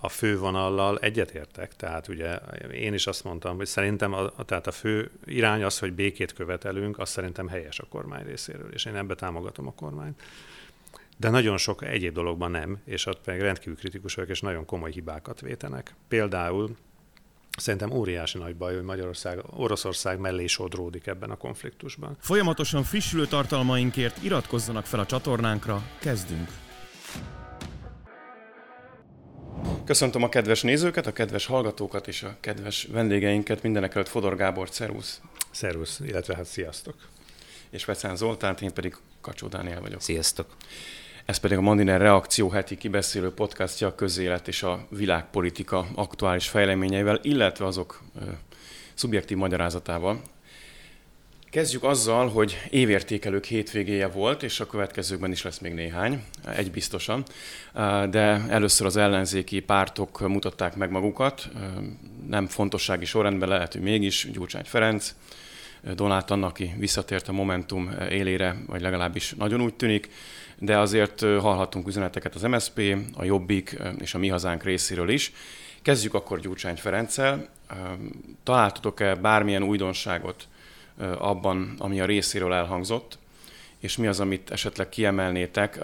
a fővonallal egyetértek, tehát ugye én is azt mondtam, hogy szerintem a, tehát a fő irány az, hogy békét követelünk, az szerintem helyes a kormány részéről, és én ebbe támogatom a kormányt. De nagyon sok egyéb dologban nem, és ott pedig rendkívül kritikus vagyok, és nagyon komoly hibákat vétenek. Például Szerintem óriási nagy baj, hogy Magyarország, Oroszország mellé sodródik ebben a konfliktusban. Folyamatosan frissülő tartalmainkért iratkozzanak fel a csatornánkra, kezdünk! Köszöntöm a kedves nézőket, a kedves hallgatókat és a kedves vendégeinket, mindenek előtt Fodor Gábor, szervusz! Szervusz, illetve hát sziasztok! És Vecán Zoltán, én pedig Kacsó Dániel vagyok. Sziasztok! Ez pedig a Mandiner Reakció heti kibeszélő podcastja a közélet és a világpolitika aktuális fejleményeivel, illetve azok ö, szubjektív magyarázatával. Kezdjük azzal, hogy évértékelők hétvégéje volt, és a következőkben is lesz még néhány, egy biztosan, de először az ellenzéki pártok mutatták meg magukat, nem fontossági sorrendben lehet, hogy mégis Gyurcsány Ferenc, Donát Anna, aki visszatért a Momentum élére, vagy legalábbis nagyon úgy tűnik, de azért hallhattunk üzeneteket az MSP, a Jobbik és a Mi Hazánk részéről is. Kezdjük akkor Gyurcsány Ferenccel. Találtatok-e bármilyen újdonságot abban, ami a részéről elhangzott, és mi az, amit esetleg kiemelnétek,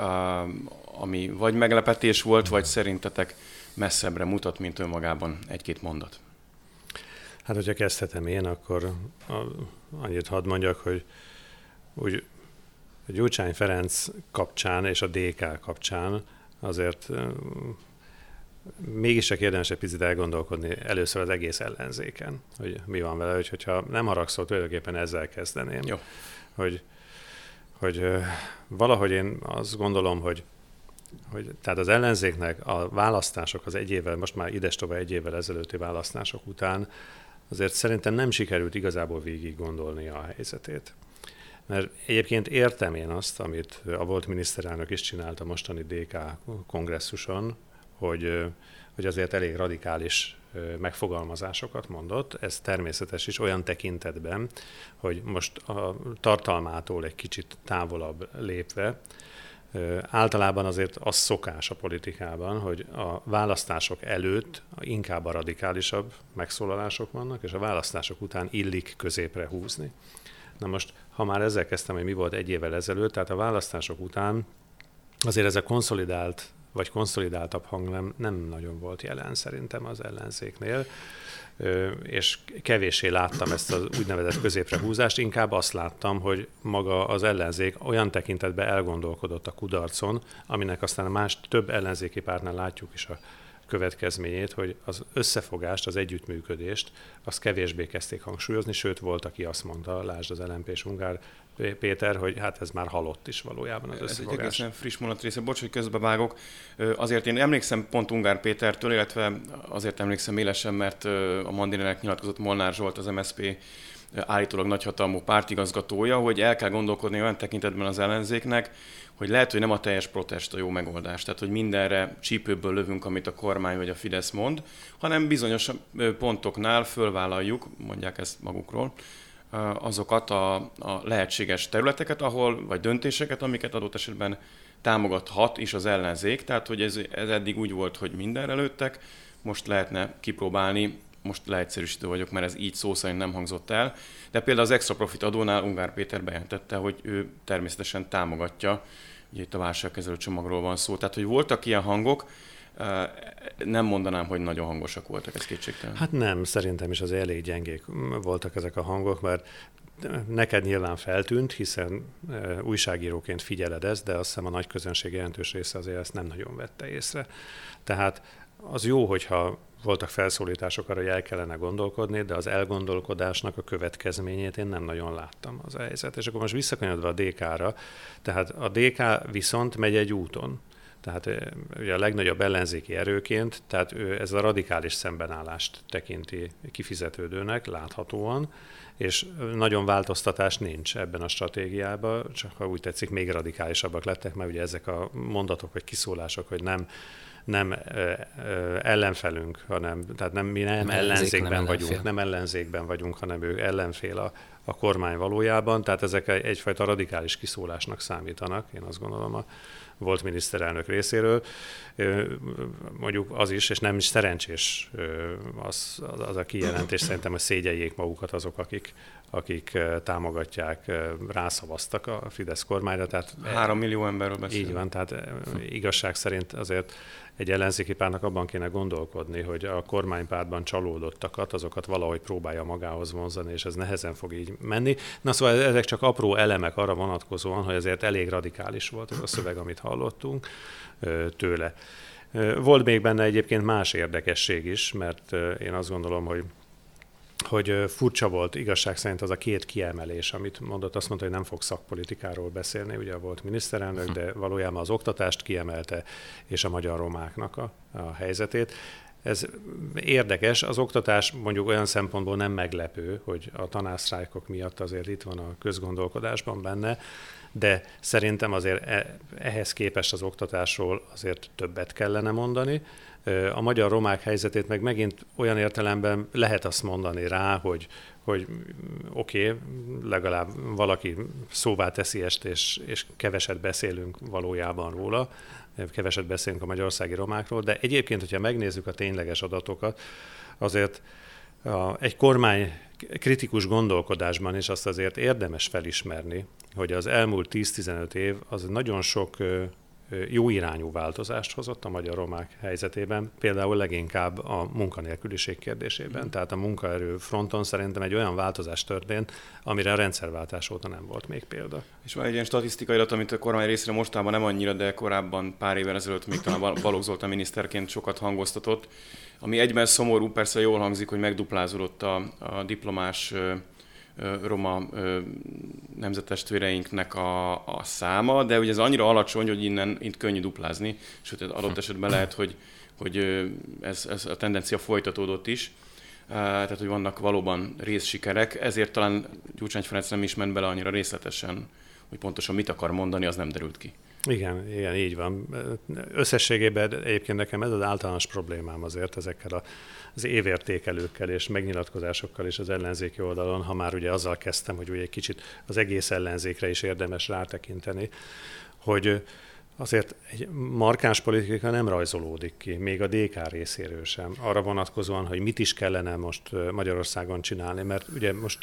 ami vagy meglepetés volt, vagy szerintetek messzebbre mutat, mint önmagában egy-két mondat? Hát, hogyha kezdhetem én, akkor annyit hadd mondjak, hogy úgy Gyurcsány Ferenc kapcsán és a DK kapcsán azért mégis csak érdemes egy picit elgondolkodni először az egész ellenzéken, hogy mi van vele, hogy, hogyha nem haragszol, tulajdonképpen ezzel kezdeném. Jó. Hogy, hogy valahogy én azt gondolom, hogy hogy tehát az ellenzéknek a választások az egy évvel, most már ides tovább egy évvel ezelőtti választások után azért szerintem nem sikerült igazából végig gondolni a helyzetét. Mert egyébként értem én azt, amit a volt miniszterelnök is csinált a mostani DK kongresszuson, hogy, hogy azért elég radikális megfogalmazásokat mondott. Ez természetes is olyan tekintetben, hogy most a tartalmától egy kicsit távolabb lépve, Általában azért az szokás a politikában, hogy a választások előtt inkább a radikálisabb megszólalások vannak, és a választások után illik középre húzni. Na most, ha már ezzel kezdtem, hogy mi volt egy évvel ezelőtt, tehát a választások után azért ez a konszolidált vagy konszolidáltabb hang nem, nagyon volt jelen szerintem az ellenzéknél, és kevéssé láttam ezt az úgynevezett középre húzást, inkább azt láttam, hogy maga az ellenzék olyan tekintetben elgondolkodott a kudarcon, aminek aztán más több ellenzéki pártnál látjuk is a következményét, hogy az összefogást, az együttműködést, azt kevésbé kezdték hangsúlyozni, sőt volt, aki azt mondta, lásd az LNP és Ungár Péter, hogy hát ez már halott is valójában az összefogás. Ez egy egészen friss mondat része, bocs, hogy közbevágok. Azért én emlékszem pont Ungár Pétertől, illetve azért emlékszem élesen, mert a Mandinenek nyilatkozott Molnár Zsolt, az MSZP állítólag nagyhatalmú pártigazgatója, hogy el kell gondolkodni olyan tekintetben az ellenzéknek, hogy lehet, hogy nem a teljes protest a jó megoldás, tehát hogy mindenre csípőből lövünk, amit a kormány vagy a Fidesz mond, hanem bizonyos pontoknál fölvállaljuk, mondják ezt magukról, azokat a, a lehetséges területeket, ahol, vagy döntéseket, amiket adott esetben támogathat is az ellenzék, tehát hogy ez, ez eddig úgy volt, hogy mindenre lőttek, most lehetne kipróbálni, most leegyszerűsítő vagyok, mert ez így szó szerint nem hangzott el, de például az extra profit adónál Ungár Péter bejelentette, hogy ő természetesen támogatja, ugye itt a válságkezelő csomagról van szó, tehát hogy voltak ilyen hangok, nem mondanám, hogy nagyon hangosak voltak, ez kétségtelen. Hát nem, szerintem is az elég gyengék voltak ezek a hangok, mert neked nyilván feltűnt, hiszen újságíróként figyeled ezt, de azt hiszem a nagy közönség jelentős része azért ezt nem nagyon vette észre. Tehát az jó, hogyha voltak felszólítások arra, hogy el kellene gondolkodni, de az elgondolkodásnak a következményét én nem nagyon láttam az helyzet. És akkor most visszakanyodva a DK-ra, tehát a DK viszont megy egy úton. Tehát ugye a legnagyobb ellenzéki erőként, tehát ő ez a radikális szembenállást tekinti kifizetődőnek láthatóan, és nagyon változtatás nincs ebben a stratégiában, csak ha úgy tetszik, még radikálisabbak lettek, mert ugye ezek a mondatok vagy kiszólások, hogy nem nem ellenfelünk, hanem tehát nem, mi nem, nem ellenzékben nem vagyunk, ellenzék. nem ellenzékben vagyunk, hanem ő ellenfél a, a kormány valójában, tehát ezek egyfajta radikális kiszólásnak számítanak, én azt gondolom a volt miniszterelnök részéről. Mondjuk az is, és nem is szerencsés az, az a kijelentés, szerintem, hogy szégyeljék magukat azok, akik, akik támogatják, rászavaztak a Fidesz kormányra. Tehát, Három millió emberről beszélünk. Így van, tehát igazság szerint azért egy ellenzéki pártnak abban kéne gondolkodni, hogy a kormánypártban csalódottakat, azokat valahogy próbálja magához vonzani, és ez nehezen fog így menni. Na szóval ezek csak apró elemek arra vonatkozóan, hogy ezért elég radikális volt ez a szöveg, amit hallottunk tőle. Volt még benne egyébként más érdekesség is, mert én azt gondolom, hogy hogy furcsa volt igazság szerint az a két kiemelés, amit mondott, azt mondta, hogy nem fog szakpolitikáról beszélni, ugye volt miniszterelnök, de valójában az oktatást kiemelte, és a magyar romáknak a, a helyzetét. Ez érdekes, az oktatás mondjuk olyan szempontból nem meglepő, hogy a tanászrájkok miatt azért itt van a közgondolkodásban benne, de szerintem azért e, ehhez képest az oktatásról azért többet kellene mondani. A magyar romák helyzetét meg megint olyan értelemben lehet azt mondani rá, hogy, hogy oké, okay, legalább valaki szóvá teszi ezt, és, és keveset beszélünk valójában róla, keveset beszélünk a magyarországi romákról, de egyébként, hogyha megnézzük a tényleges adatokat, azért a, egy kormány kritikus gondolkodásban is azt azért érdemes felismerni, hogy az elmúlt 10-15 év az nagyon sok jó irányú változást hozott a magyar romák helyzetében, például leginkább a munkanélküliség kérdésében. Mm. Tehát a munkaerő fronton szerintem egy olyan változás történt, amire a rendszerváltás óta nem volt még példa. És van egy ilyen statisztikai adat, amit a kormány részére mostában nem annyira, de korábban pár évvel ezelőtt még talán Balogh Zoltán miniszterként sokat hangoztatott, ami egyben szomorú, persze jól hangzik, hogy megduplázódott a, a diplomás roma nemzetestvéreinknek a, a száma, de ugye ez annyira alacsony, hogy innen itt könnyű duplázni, sőt adott esetben lehet, hogy, hogy ez, ez a tendencia folytatódott is. Tehát, hogy vannak valóban részsikerek, ezért talán Gyurcsány Ferenc nem is ment bele annyira részletesen, hogy pontosan mit akar mondani, az nem derült ki. Igen, igen, így van. Összességében egyébként nekem ez az általános problémám azért ezekkel az évértékelőkkel és megnyilatkozásokkal is az ellenzéki oldalon, ha már ugye azzal kezdtem, hogy ugye egy kicsit az egész ellenzékre is érdemes rátekinteni, hogy azért egy markáns politika nem rajzolódik ki, még a DK részéről sem, arra vonatkozóan, hogy mit is kellene most Magyarországon csinálni, mert ugye most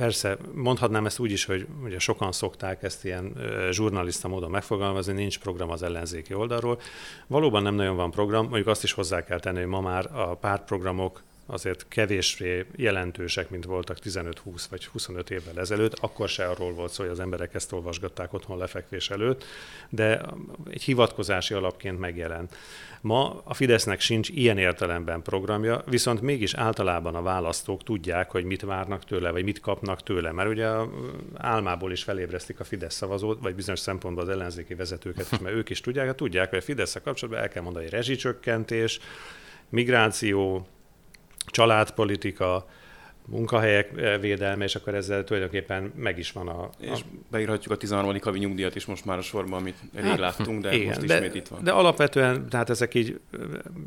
Persze, mondhatnám ezt úgy is, hogy ugye sokan szokták ezt ilyen zsurnalista módon megfogalmazni, nincs program az ellenzéki oldalról. Valóban nem nagyon van program, mondjuk azt is hozzá kell tenni, hogy ma már a pártprogramok azért kevésbé jelentősek, mint voltak 15-20 vagy 25 évvel ezelőtt. Akkor se arról volt szó, hogy az emberek ezt olvasgatták otthon lefekvés előtt, de egy hivatkozási alapként megjelent. Ma a Fidesznek sincs ilyen értelemben programja, viszont mégis általában a választók tudják, hogy mit várnak tőle, vagy mit kapnak tőle, mert ugye álmából is felébresztik a Fidesz szavazót, vagy bizonyos szempontból az ellenzéki vezetőket is, mert ők is tudják, tudják, hogy a fidesz kapcsolatban el kell mondani, hogy rezsicsökkentés, migráció, családpolitika, munkahelyek eh, védelme, és akkor ezzel tulajdonképpen meg is van a... a... És beírhatjuk a 13. havi nyugdíjat is most már a sorban, amit elég hát, láttunk, de igen, most de, ismét itt van. De alapvetően, tehát ezek így,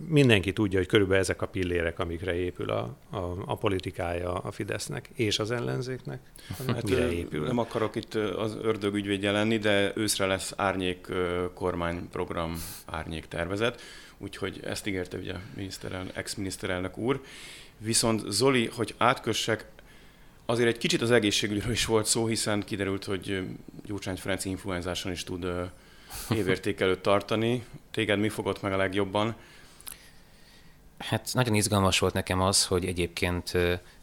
mindenki tudja, hogy körülbelül ezek a pillérek, amikre épül a, a, a politikája a Fidesznek és az ellenzéknek. Hát, mire épül. Nem akarok itt az ördög ügyvédje lenni, de őszre lesz árnyék kormányprogram árnyék tervezet, úgyhogy ezt ígérte ugye ex-miniszterelnök úr. Viszont Zoli, hogy átkössek, azért egy kicsit az egészségügyről is volt szó, hiszen kiderült, hogy Gyurcsány Ferenc influenzáson is tud évértékelőt tartani. Téged mi fogott meg a legjobban? Hát nagyon izgalmas volt nekem az, hogy egyébként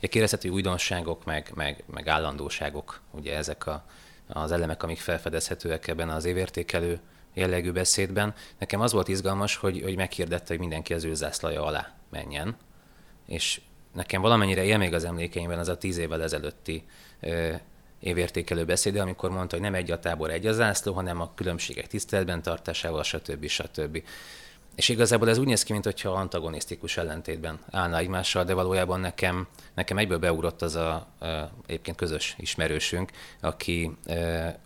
kérdezhető újdonságok, meg, meg, meg állandóságok, ugye ezek a, az elemek, amik felfedezhetőek ebben az évértékelő jellegű beszédben. Nekem az volt izgalmas, hogy, hogy meghirdette, hogy mindenki az ő zászlaja alá menjen, és nekem valamennyire él még az emlékeimben az a tíz évvel ezelőtti ö, évértékelő beszéde, amikor mondta, hogy nem egy a tábor, egy a zászló, hanem a különbségek tiszteletben tartásával, stb. stb. És igazából ez úgy néz ki, mintha antagonisztikus ellentétben állna egymással, de valójában nekem, nekem egyből beugrott az a, a egyébként közös ismerősünk, aki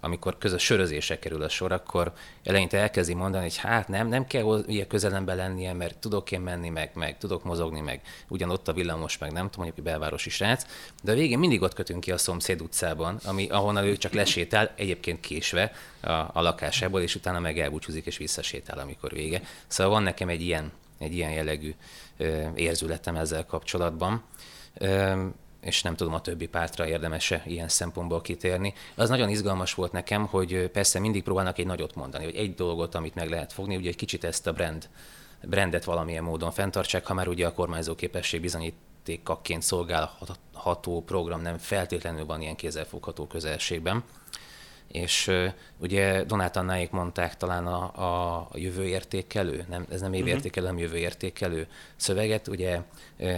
amikor közös sörözésre kerül a sor, akkor eleinte elkezdi mondani, hogy hát nem, nem kell ilyen közelembe lennie, mert tudok én menni, meg, meg tudok mozogni, meg ugyanott a villamos, meg nem tudom, mondjuk belvárosi srác, de a végén mindig ott kötünk ki a szomszéd utcában, ami, ahonnan ő csak lesétál, egyébként késve a, a lakásából, és utána meg elbúcsúzik és visszasétál, amikor vége. Szóval van nekem egy ilyen, egy ilyen jellegű érzületem ezzel kapcsolatban. És nem tudom, a többi pártra érdemese ilyen szempontból kitérni. Az nagyon izgalmas volt nekem, hogy persze mindig próbálnak egy nagyot mondani, hogy egy dolgot, amit meg lehet fogni, ugye egy kicsit ezt a brand, brandet valamilyen módon fenntartsák, ha már ugye a kormányzó képesség bizonyítékaként szolgálható program nem feltétlenül van ilyen kézzelfogható közelségben és ugye Donát Annáék mondták talán a, a, a jövő értékelő, nem, ez nem évértékelő, hanem jövő értékelő szöveget, ugye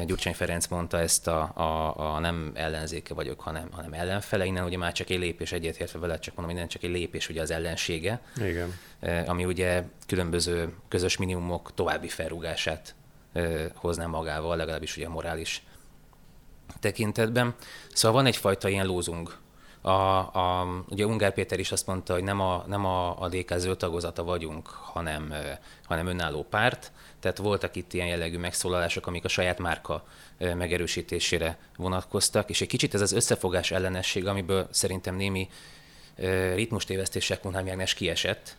Gyurcsány Ferenc mondta ezt a, a, a nem ellenzéke vagyok, hanem, hanem ellenfele, innen ugye már csak egy lépés egyetértve vele, csak mondom, innen csak egy lépés ugye az ellensége, Igen. Ami ugye különböző közös minimumok további felrúgását hozná magával, legalábbis ugye a morális tekintetben. Szóval van egyfajta ilyen lózung a, a, ugye Ungár Péter is azt mondta, hogy nem a, nem a, a DK zöld tagozata vagyunk, hanem, hanem önálló párt. Tehát voltak itt ilyen jellegű megszólalások, amik a saját márka megerősítésére vonatkoztak, és egy kicsit ez az összefogás ellenesség, amiből szerintem némi ritmustévesztések Kunheim Jágnes kiesett,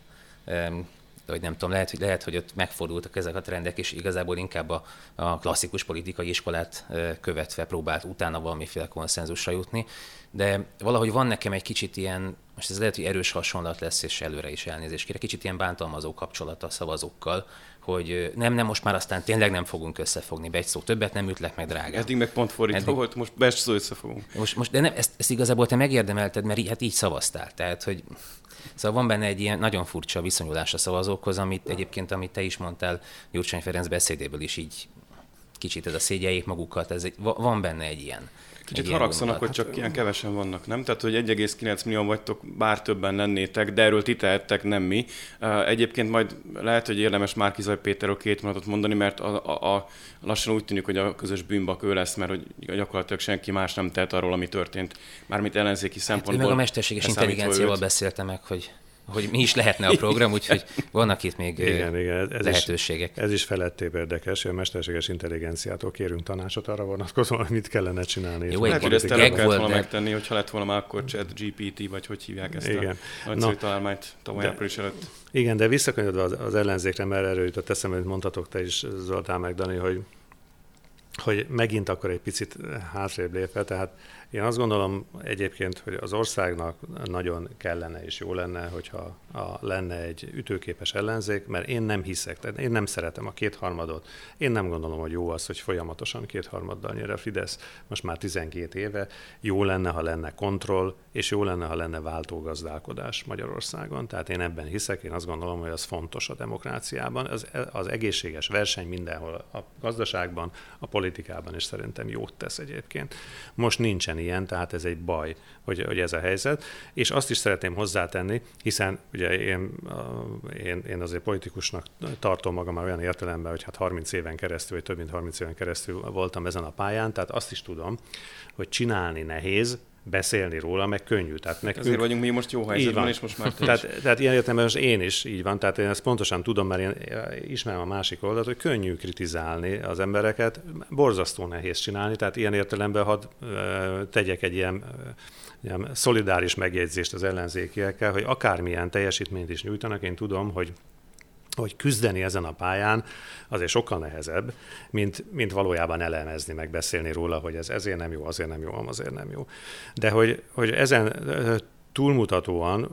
vagy nem tudom, lehet, hogy, lehet, hogy ott megfordultak ezek a trendek, és igazából inkább a, a klasszikus politikai iskolát követve próbált utána valamiféle konszenzusra jutni. De valahogy van nekem egy kicsit ilyen, most ez lehet, hogy erős hasonlat lesz, és előre is elnézést kérek, kicsit ilyen bántalmazó kapcsolat a szavazókkal, hogy nem, nem, most már aztán tényleg nem fogunk összefogni, be egy szó többet nem ütlek meg, drága. Eddig meg pont fordítva Eddig... volt, most be szó összefogunk. Most, most de nem, ezt, ezt igazából te megérdemelted, mert így, hát így szavaztál. Tehát, hogy Szóval van benne egy ilyen nagyon furcsa viszonyulás a szavazókhoz, amit egyébként, amit te is mondtál Gyurcsány Ferenc beszédéből is így kicsit ez a szégyeljék magukat, ez egy, van benne egy ilyen. Kicsit haragszanak, hogy csak ilyen kevesen vannak, nem? Tehát, hogy 1,9 millió vagytok, bár többen lennétek, de erről ti tehettek, nem mi. Egyébként majd lehet, hogy érdemes Márkizaj Péterről két mondatot mondani, mert a, a, a, lassan úgy tűnik, hogy a közös bűnbak ő lesz, mert hogy gyakorlatilag senki más nem tehet arról, ami történt, mármint ellenzéki szempontból. Hát meg a mesterséges intelligenciával beszélte meg, hogy hogy mi is lehetne a program, úgyhogy vannak itt még igen, igen. Ez lehetőségek. Is, ez is felettébb érdekes, hogy a mesterséges intelligenciától kérünk tanácsot arra vonatkozóan, hogy mit kellene csinálni. Jó, egy hogy ezt el kellett volna de... megtenni, hogyha lett volna már akkor chat GPT, vagy hogy hívják ezt igen. a nagyszerű találmányt tavaly de, április előtt. Igen, de visszakanyodva az, az ellenzékre, mert erről jutott eszembe, hogy mondhatok te is, Zoltán meg Dani, hogy hogy megint akkor egy picit hátrébb lépve, tehát én azt gondolom egyébként, hogy az országnak nagyon kellene és jó lenne, hogyha a, lenne egy ütőképes ellenzék, mert én nem hiszek, tehát én nem szeretem a kétharmadot. Én nem gondolom, hogy jó az, hogy folyamatosan kétharmaddal nyer a Fidesz, most már 12 éve. Jó lenne, ha lenne kontroll, és jó lenne, ha lenne váltógazdálkodás Magyarországon. Tehát én ebben hiszek, én azt gondolom, hogy az fontos a demokráciában. Az, az egészséges verseny mindenhol, a gazdaságban, a politikában is szerintem jót tesz egyébként. Most nincsen nincsen ilyen, tehát ez egy baj, hogy, hogy ez a helyzet. És azt is szeretném hozzátenni, hiszen ugye én, én, én azért politikusnak tartom magam már olyan értelemben, hogy hát 30 éven keresztül, vagy több mint 30 éven keresztül voltam ezen a pályán, tehát azt is tudom, hogy csinálni nehéz, beszélni róla, meg könnyű. Tehát nekünk, Ezért vagyunk mi most jó helyzetben, és most már. Tehát, tehát ilyen értelemben én is így van, tehát én ezt pontosan tudom, mert én ismerem a másik oldalt, hogy könnyű kritizálni az embereket, borzasztó nehéz csinálni, tehát ilyen értelemben hadd tegyek egy ilyen ilyen szolidáris megjegyzést az ellenzékiekkel, hogy akármilyen teljesítményt is nyújtanak, én tudom, hogy hogy küzdeni ezen a pályán azért sokkal nehezebb, mint, mint valójában elemezni, meg beszélni róla, hogy ez ezért nem jó, azért nem jó, azért nem jó. De hogy, hogy ezen túlmutatóan,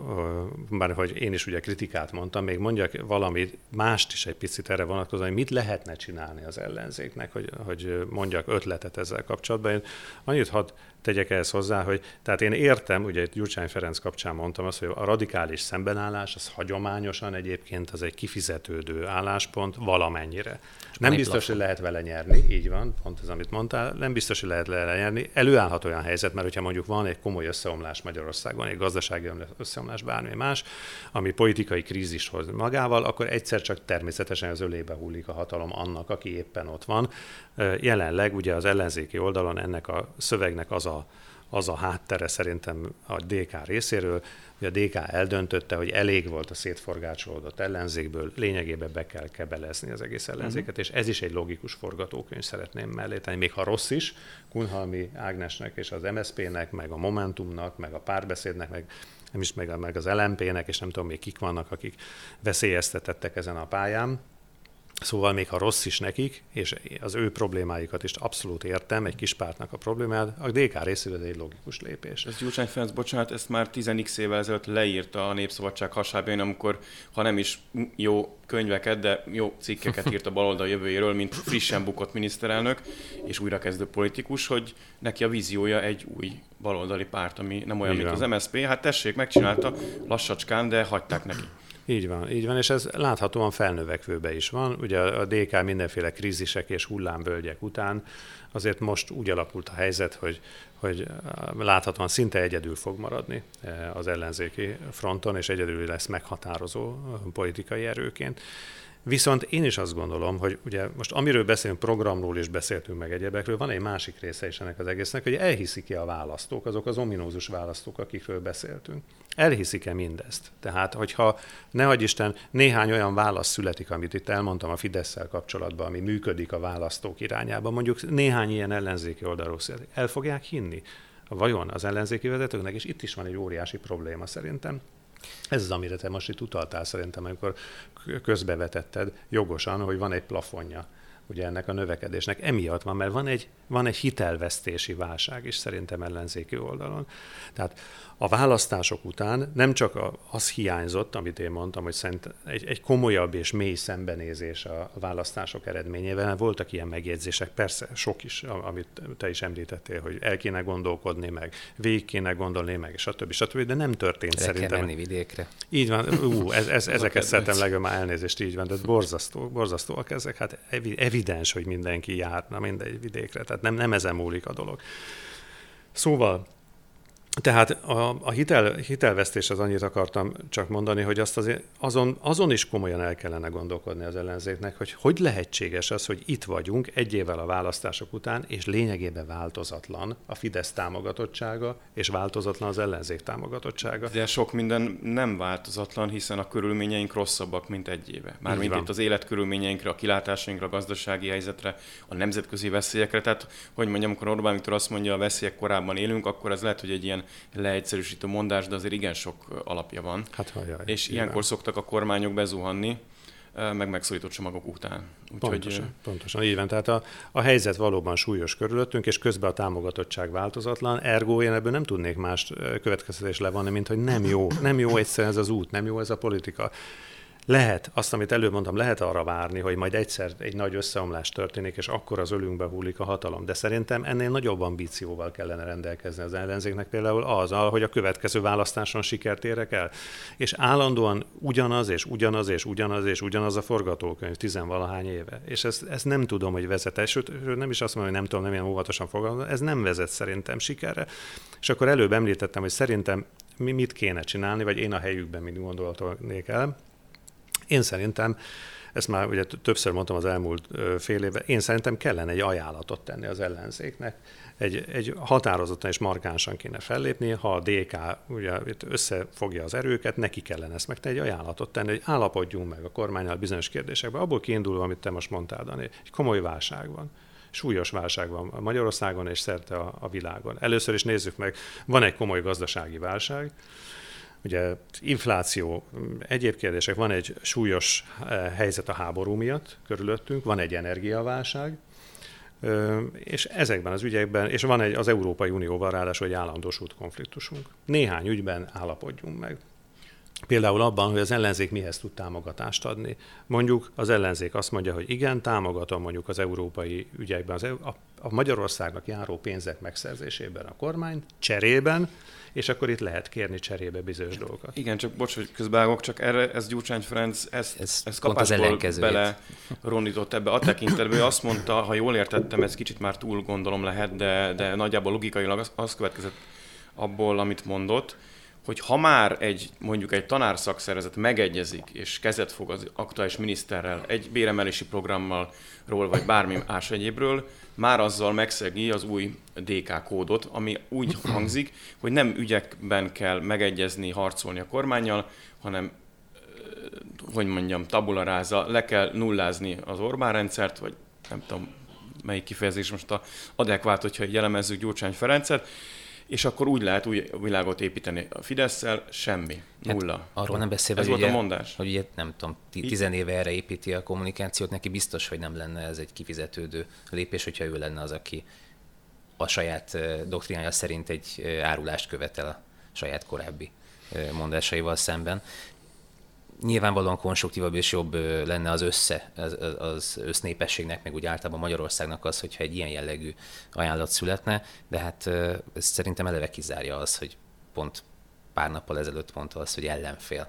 bár hogy én is ugye kritikát mondtam, még mondjak valamit mást is egy picit erre vonatkozóan, hogy mit lehetne csinálni az ellenzéknek, hogy, hogy mondjak ötletet ezzel kapcsolatban. Én annyit hadd tegyek ehhez hozzá, hogy tehát én értem, ugye itt Gyurcsány Ferenc kapcsán mondtam azt, hogy a radikális szembenállás, az hagyományosan egyébként az egy kifizetődő álláspont valamennyire. Nem biztos, hogy lehet vele nyerni, így van, pont ez, amit mondtál, nem biztos, hogy lehet vele nyerni. Előállhat olyan helyzet, mert hogyha mondjuk van egy komoly összeomlás Magyarországon, egy gazdasági összeomlás, bármi más, ami politikai krízist hoz magával, akkor egyszer csak természetesen az ölébe hullik a hatalom annak, aki éppen ott van. Jelenleg ugye az ellenzéki oldalon ennek a szövegnek az a, az a háttere szerintem a DK részéről, hogy a DK eldöntötte, hogy elég volt a szétforgácsolódott ellenzékből, lényegében be kell kebelezni az egész ellenzéket, uh-huh. és ez is egy logikus forgatókönyv szeretném mellé tenni, még ha rossz is, Kunhalmi Ágnesnek és az MSZP-nek, meg a Momentumnak, meg a párbeszédnek, meg nem is meg, meg az LMP-nek, és nem tudom még kik vannak, akik veszélyeztetettek ezen a pályán, Szóval még ha rossz is nekik, és az ő problémáikat is abszolút értem, egy kis pártnak a problémáját, a DK részéről ez egy logikus lépés. Ez Gyurcsány Ferenc, bocsánat, ezt már 10x évvel ezelőtt leírta a Népszabadság hasábjain, amikor, ha nem is jó könyveket, de jó cikkeket írt a baloldal jövőjéről, mint frissen bukott miniszterelnök és újrakezdő politikus, hogy neki a víziója egy új baloldali párt, ami nem olyan, Igen. mint az MSZP. Hát tessék, megcsinálta lassacskán, de hagyták neki. Így van, így van, és ez láthatóan felnövekvőbe is van. Ugye a DK mindenféle krízisek és hullámvölgyek után azért most úgy alakult a helyzet, hogy, hogy láthatóan szinte egyedül fog maradni eh, az ellenzéki fronton, és egyedül lesz meghatározó politikai erőként. Viszont én is azt gondolom, hogy ugye most amiről beszélünk, programról is beszéltünk meg egyebekről, van egy másik része is ennek az egésznek, hogy elhiszik-e a választók, azok az ominózus választók, akikről beszéltünk. Elhiszik-e mindezt? Tehát, hogyha ne hagyj Isten, néhány olyan válasz születik, amit itt elmondtam a fidesz kapcsolatban, ami működik a választók irányába, mondjuk néhány ilyen ellenzéki oldalról születik, el fogják hinni? Vajon az ellenzéki vezetőknek, és itt is van egy óriási probléma szerintem, ez az, amire te most itt utaltál szerintem, amikor közbevetetted jogosan, hogy van egy plafonja ugye ennek a növekedésnek. Emiatt van, mert van egy, van egy hitelvesztési válság is szerintem ellenzéki oldalon. Tehát a választások után nem csak az hiányzott, amit én mondtam, hogy szerint egy, egy komolyabb és mély szembenézés a választások eredményével. Voltak ilyen megjegyzések, persze sok is, amit te is említettél, hogy el kéne gondolkodni, meg végig kéne gondolni, meg stb. stb. De nem történt Le szerintem. Kell menni vidékre. Így van, ú, ez, ez, ezeket szeretem legalább elnézést, így van, de borzasztó, borzasztóak ezek. Hát evidens, hogy mindenki járna mindegy vidékre, tehát nem, nem ezen múlik a dolog. Szóval tehát a, a hitel, hitelvesztés az annyit akartam csak mondani, hogy azt azért azon, azon is komolyan el kellene gondolkodni az ellenzéknek, hogy hogy lehetséges az, hogy itt vagyunk egy évvel a választások után, és lényegében változatlan a Fidesz támogatottsága, és változatlan az ellenzék támogatottsága. De sok minden nem változatlan, hiszen a körülményeink rosszabbak, mint egy éve. Mármint itt az életkörülményeinkre, a kilátásainkra, a gazdasági helyzetre, a nemzetközi veszélyekre. Tehát, hogy mondjam, amikor Orbán Viktor azt mondja, a veszélyek korábban élünk, akkor ez lehet, hogy egy ilyen leegyszerűsítő mondás, de azért igen sok alapja van. Hát, hajjaj, és igen. ilyenkor szoktak a kormányok bezuhanni, meg megszólított csomagok után. Úgyhogy... Pontosan, pontosan, így van. Tehát a, a helyzet valóban súlyos körülöttünk, és közben a támogatottság változatlan, ergo én ebből nem tudnék más következtetés levonni, mint hogy nem jó, nem jó egyszer ez az út, nem jó ez a politika. Lehet, azt, amit előbb mondtam, lehet arra várni, hogy majd egyszer egy nagy összeomlás történik, és akkor az ölünkbe hullik a hatalom. De szerintem ennél nagyobb ambícióval kellene rendelkezni az ellenzéknek, például az, hogy a következő választáson sikert érek el. És állandóan ugyanaz, és ugyanaz, és ugyanaz, és ugyanaz a forgatókönyv tizenvalahány éve. És ezt, ezt nem tudom, hogy vezet sőt, nem is azt mondom, hogy nem tudom, nem ilyen óvatosan fogalmazom, ez nem vezet szerintem sikerre. És akkor előbb említettem, hogy szerintem mi mit kéne csinálni, vagy én a helyükben mit gondolnék el én szerintem, ezt már ugye többször mondtam az elmúlt fél évben, én szerintem kellene egy ajánlatot tenni az ellenzéknek. Egy, egy határozottan és markánsan kéne fellépni, ha a DK ugye itt összefogja az erőket, neki kellene ezt megtenni, egy ajánlatot tenni, hogy állapodjunk meg a kormányal bizonyos kérdésekben. Abból kiindulva, amit te most mondtál, Dani, egy komoly válság van súlyos válság van Magyarországon és szerte a, a világon. Először is nézzük meg, van egy komoly gazdasági válság, Ugye infláció, egyéb kérdések, van egy súlyos eh, helyzet a háború miatt körülöttünk, van egy energiaválság, és ezekben az ügyekben, és van egy az Európai Unióval ráadásul egy állandósult konfliktusunk. Néhány ügyben állapodjunk meg. Például abban, hogy az ellenzék mihez tud támogatást adni. Mondjuk az ellenzék azt mondja, hogy igen, támogatom mondjuk az európai ügyekben, az, a, a Magyarországnak járó pénzek megszerzésében a kormány, cserében és akkor itt lehet kérni cserébe bizonyos dolgokat. Igen, csak bocs, hogy közbágok, csak erre ez Gyurcsány Ferenc ezt, ez ezt kapásból bele rondított ebbe a tekintetben. Ő azt mondta, ha jól értettem, ez kicsit már túl gondolom lehet, de, de nagyjából logikailag az, az következett abból, amit mondott, hogy ha már egy mondjuk egy tanárszakszervezet megegyezik és kezet fog az aktuális miniszterrel egy béremelési programmal ról, vagy bármi más egyébről, már azzal megszegi az új DK kódot, ami úgy hangzik, hogy nem ügyekben kell megegyezni, harcolni a kormányjal, hanem hogy mondjam, tabularáza, le kell nullázni az Orbán rendszert, vagy nem tudom, melyik kifejezés most a adekvát, hogyha jelemezzük Gyurcsány Ferencet, és akkor úgy lehet új világot építeni a fidesz semmi, hát nulla. Hát arról nem beszélve, ez hogy, volt ugye, a mondás. hogy ugye, nem tudom, tizen éve erre építi a kommunikációt, neki biztos, hogy nem lenne ez egy kifizetődő lépés, hogyha ő lenne az, aki a saját doktrinája szerint egy árulást követel a saját korábbi mondásaival szemben nyilvánvalóan konstruktívabb és jobb lenne az össze, az, az össznépességnek, meg úgy általában Magyarországnak az, hogyha egy ilyen jellegű ajánlat születne, de hát ez szerintem eleve kizárja az, hogy pont pár nappal ezelőtt mondta azt, hogy ellenfél.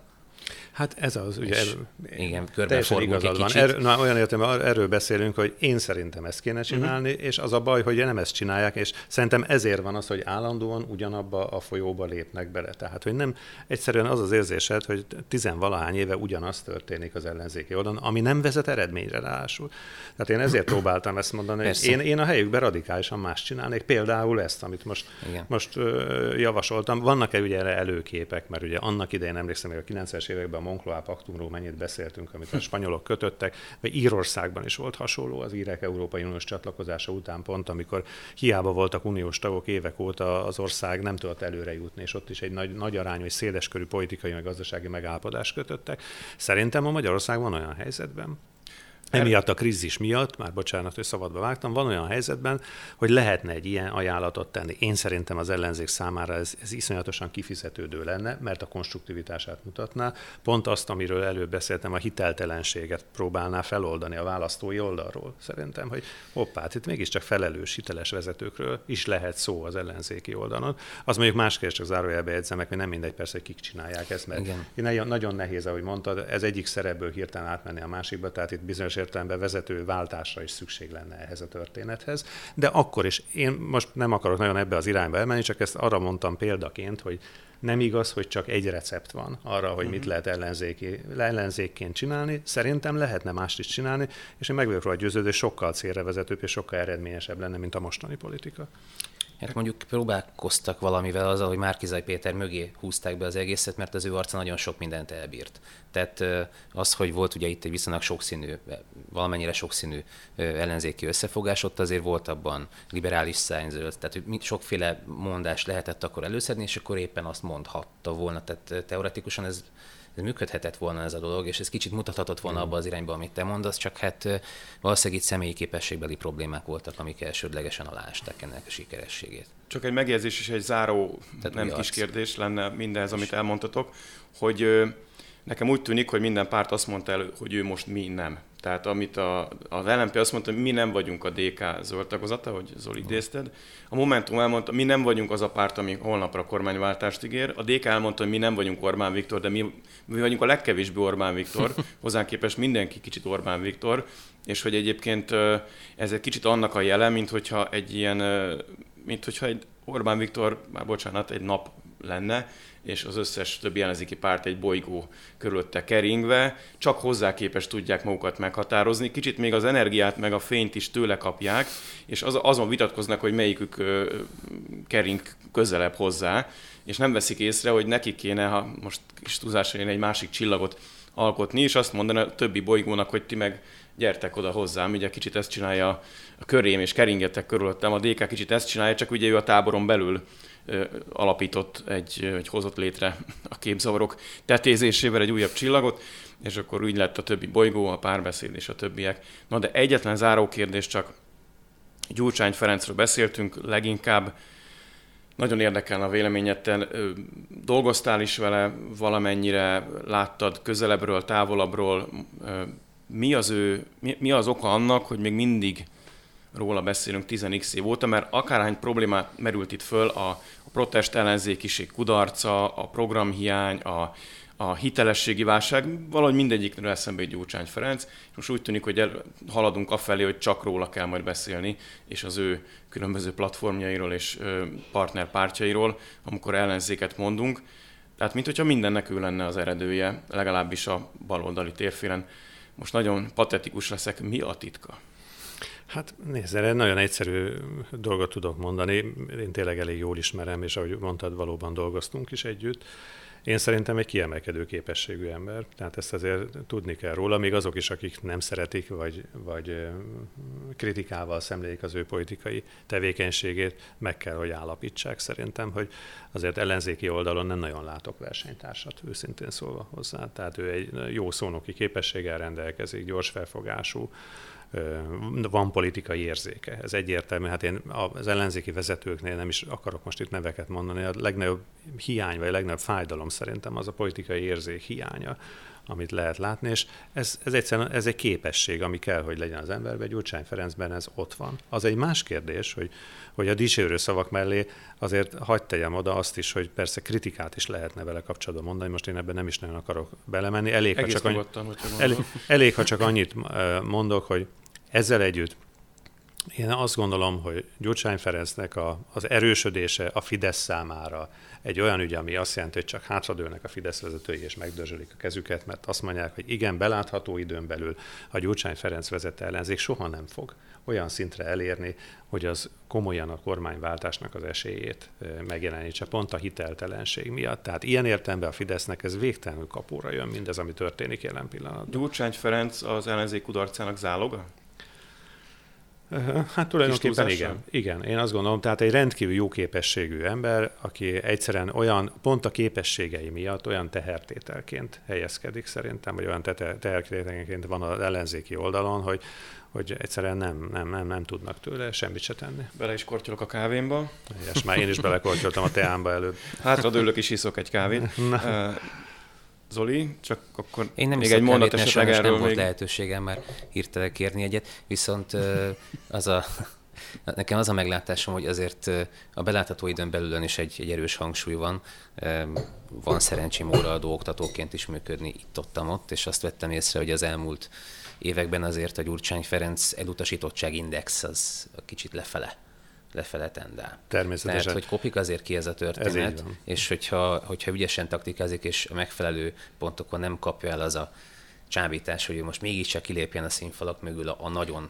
Hát ez az, ugye és, erő, igen, teljesen igazad van. Erő, na, olyan értem, erről beszélünk, hogy én szerintem ezt kéne csinálni, uh-huh. és az a baj, hogy nem ezt csinálják, és szerintem ezért van az, hogy állandóan ugyanabba a folyóba lépnek bele. Tehát, hogy nem egyszerűen az az érzésed, hogy tizenvalahány éve ugyanaz történik az ellenzéki oldalon, ami nem vezet eredményre rásul. Tehát én ezért próbáltam ezt mondani, hogy én, én a helyükben radikálisan más csinálnék, például ezt, amit most, most ö, javasoltam. Vannak-e ugye erre előképek, mert ugye annak idején emlékszem, hogy a 90-es években a Moncloa paktumról mennyit beszéltünk, amit a spanyolok kötöttek, vagy Írországban is volt hasonló az írek Európai Uniós csatlakozása után pont, amikor hiába voltak uniós tagok évek óta az ország nem tudott előre jutni, és ott is egy nagy, nagy arányú és széleskörű politikai meg gazdasági megállapodást kötöttek. Szerintem a Magyarország van olyan helyzetben, Emiatt a krízis miatt, már bocsánat, hogy szabadba vágtam, van olyan helyzetben, hogy lehetne egy ilyen ajánlatot tenni. Én szerintem az ellenzék számára ez, ez iszonyatosan kifizetődő lenne, mert a konstruktivitását mutatná. Pont azt, amiről előbb beszéltem, a hiteltelenséget próbálná feloldani a választói oldalról. Szerintem, hogy hoppá, hát itt mégiscsak felelős, hiteles vezetőkről is lehet szó az ellenzéki oldalon. Az mondjuk más kérdés, csak zárójelbe jegyzem meg, nem mindegy persze, hogy kik csinálják ezt, mert Igen. nagyon nehéz, ahogy mondtad, ez egyik szerepből hirtelen átmenni a másikba, tehát itt bizonyos értelemben vezető váltásra is szükség lenne ehhez a történethez. De akkor is, én most nem akarok nagyon ebbe az irányba elmenni, csak ezt arra mondtam példaként, hogy nem igaz, hogy csak egy recept van arra, hogy mit mhm. lehet ellenzéki, ellenzékként csinálni. Szerintem lehetne mást is csinálni, és én meg vagyok róla győződő, sokkal célra vezetőbb és sokkal eredményesebb lenne, mint a mostani politika. Hát mondjuk próbálkoztak valamivel azzal, hogy Márkizaj Péter mögé húzták be az egészet, mert az ő arca nagyon sok mindent elbírt. Tehát az, hogy volt ugye itt egy viszonylag sokszínű, valamennyire sokszínű ellenzéki összefogás, ott azért volt abban liberális szányzöld, tehát sokféle mondás lehetett akkor előszedni, és akkor éppen azt mondhatta volna. Tehát teoretikusan ez ez működhetett volna ez a dolog, és ez kicsit mutathatott volna abba az irányba, amit te mondasz, csak hát valószínűleg itt személyi képességbeli problémák voltak, amik elsődlegesen alásták ennek a sikerességét. Csak egy megjegyzés és egy záró, Tehát nem kis kérdés lenne mindez, amit elmondtatok, hogy nekem úgy tűnik, hogy minden párt azt mondta el, hogy ő most mi nem. Tehát amit a, az LNP azt mondta, hogy mi nem vagyunk a DK zöld tagozata, hogy Zoli idézted. A Momentum elmondta, mi nem vagyunk az a párt, ami holnapra kormánywáltást ígér. A DK elmondta, hogy mi nem vagyunk Orbán Viktor, de mi, mi vagyunk a legkevésbé Orbán Viktor. Hozzánk képest mindenki kicsit Orbán Viktor. És hogy egyébként ez egy kicsit annak a jele, mint hogyha egy ilyen, mint hogyha egy Orbán Viktor, már bocsánat, egy nap lenne, és az összes többi ellenzéki párt egy bolygó körülötte keringve, csak hozzá képes tudják magukat meghatározni. Kicsit még az energiát meg a fényt is tőle kapják, és az, azon vitatkoznak, hogy melyikük kering közelebb hozzá, és nem veszik észre, hogy neki kéne, ha most kis túlzásra egy másik csillagot alkotni, és azt mondani a többi bolygónak, hogy ti meg gyertek oda hozzám, ugye kicsit ezt csinálja a körém, és keringetek körülöttem, a DK kicsit ezt csinálja, csak ugye ő a táboron belül alapított egy, egy hozott létre a képzavarok tetézésével egy újabb csillagot, és akkor úgy lett a többi bolygó, a párbeszéd és a többiek. Na de egyetlen záró kérdés csak, Gyurcsány Ferencről beszéltünk leginkább, nagyon érdekelne a véleményed, te dolgoztál is vele valamennyire, láttad közelebbről, távolabbról, mi az ő, mi, mi az oka annak, hogy még mindig róla beszélünk 10x év óta, mert akárhány problémát merült itt föl, a protest ellenzékiség kudarca, a programhiány, a, a hitelességi válság, valahogy mindegyikről eszembe egy Gyurcsány Ferenc, és most úgy tűnik, hogy el, haladunk afelé, hogy csak róla kell majd beszélni, és az ő különböző platformjairól és partnerpártjairól, amikor ellenzéket mondunk. Tehát, mint hogyha mindennek ő lenne az eredője, legalábbis a baloldali térfélen. Most nagyon patetikus leszek, mi a titka? Hát nézd, erre nagyon egyszerű dolgot tudok mondani. Én tényleg elég jól ismerem, és ahogy mondtad, valóban dolgoztunk is együtt. Én szerintem egy kiemelkedő képességű ember, tehát ezt azért tudni kell róla, még azok is, akik nem szeretik, vagy, vagy kritikával szemlélik az ő politikai tevékenységét, meg kell, hogy állapítsák szerintem, hogy azért ellenzéki oldalon nem nagyon látok versenytársat, őszintén szólva hozzá. Tehát ő egy jó szónoki képességgel rendelkezik, gyors felfogású, van politikai érzéke. Ez egyértelmű. Hát én az ellenzéki vezetőknél nem is akarok most itt neveket mondani. A legnagyobb hiány, vagy a legnagyobb fájdalom szerintem az a politikai érzék hiánya, amit lehet látni, és ez, ez egyszerűen ez egy képesség, ami kell, hogy legyen az emberben. Gyurcsány Ferencben ez ott van. Az egy más kérdés, hogy, hogy a dicsérő szavak mellé azért hagyd tegyem oda azt is, hogy persze kritikát is lehetne vele kapcsolatban mondani, most én ebben nem is nagyon akarok belemenni. Elég, ha csak, annyi, elég, elég, ha csak annyit mondok, hogy ezzel együtt én azt gondolom, hogy Gyurcsány Ferencnek a, az erősödése a Fidesz számára egy olyan ügy, ami azt jelenti, hogy csak hátradőlnek a Fidesz vezetői és megdörzsölik a kezüket, mert azt mondják, hogy igen, belátható időn belül a Gyurcsány Ferenc vezette ellenzék soha nem fog olyan szintre elérni, hogy az komolyan a kormányváltásnak az esélyét megjelenítse, pont a hiteltelenség miatt. Tehát ilyen értelemben a Fidesznek ez végtelenül kapóra jön mindez, ami történik jelen pillanatban. Gyurcsány Ferenc az ellenzék kudarcának záloga? Hát tulajdonképpen igen. Igen, én azt gondolom, tehát egy rendkívül jó képességű ember, aki egyszerűen olyan, pont a képességei miatt olyan tehertételként helyezkedik szerintem, vagy olyan tehertételként van az ellenzéki oldalon, hogy, hogy egyszerűen nem, nem, nem, nem tudnak tőle semmit se tenni. Bele is kortyolok a kávémba. És már én is belekortyoltam a teámba előbb. Hátradőlök is iszok egy kávét. Na. Zoli, csak akkor Én nem még egy mondat esetleg erről nem még... volt lehetőségem már hirtelen kérni egyet, viszont az a, nekem az a meglátásom, hogy azért a belátható időn belül is egy, egy erős hangsúly van. Van szerencsém óraadó oktatóként is működni itt-ott, ott, és azt vettem észre, hogy az elmúlt években azért a Gyurcsány Ferenc elutasítottság index az kicsit lefele lefele tendál. Természetesen. Mert hogy kopik azért ki ez a történet, ez és hogyha, hogyha ügyesen taktikázik, és a megfelelő pontokon nem kapja el az a csábítás, hogy ő most mégiscsak kilépjen a színfalak mögül a, a nagyon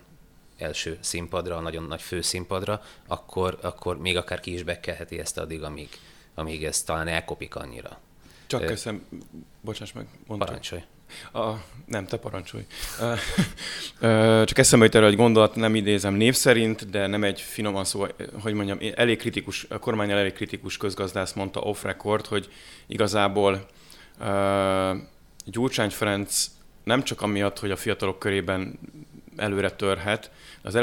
első színpadra, a nagyon nagy főszínpadra, akkor, akkor még akár ki is bekelheti ezt addig, amíg, amíg ez talán elkopik annyira. Csak Ö, köszönöm, bocsáss meg, mondtam. Parancsolj. A, nem, te parancsolj. Csak eszembe jut erre egy gondolat, nem idézem név szerint, de nem egy finoman szó, hogy mondjam, elég kritikus, a kormány elég kritikus közgazdász mondta off record, hogy igazából Gyurcsány Ferenc nem csak amiatt, hogy a fiatalok körében előre törhet, az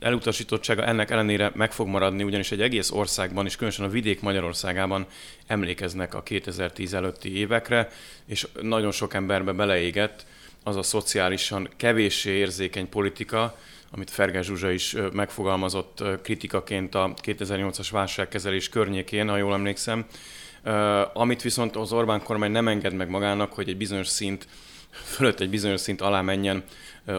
elutasítottsága ennek ellenére meg fog maradni, ugyanis egy egész országban, és különösen a vidék Magyarországában emlékeznek a 2010 előtti évekre, és nagyon sok emberbe beleégett az a szociálisan kevéssé érzékeny politika, amit Ferges Zsuzsa is megfogalmazott kritikaként a 2008-as válságkezelés környékén, ha jól emlékszem, amit viszont az Orbán kormány nem enged meg magának, hogy egy bizonyos szint fölött egy bizonyos szint alá menjen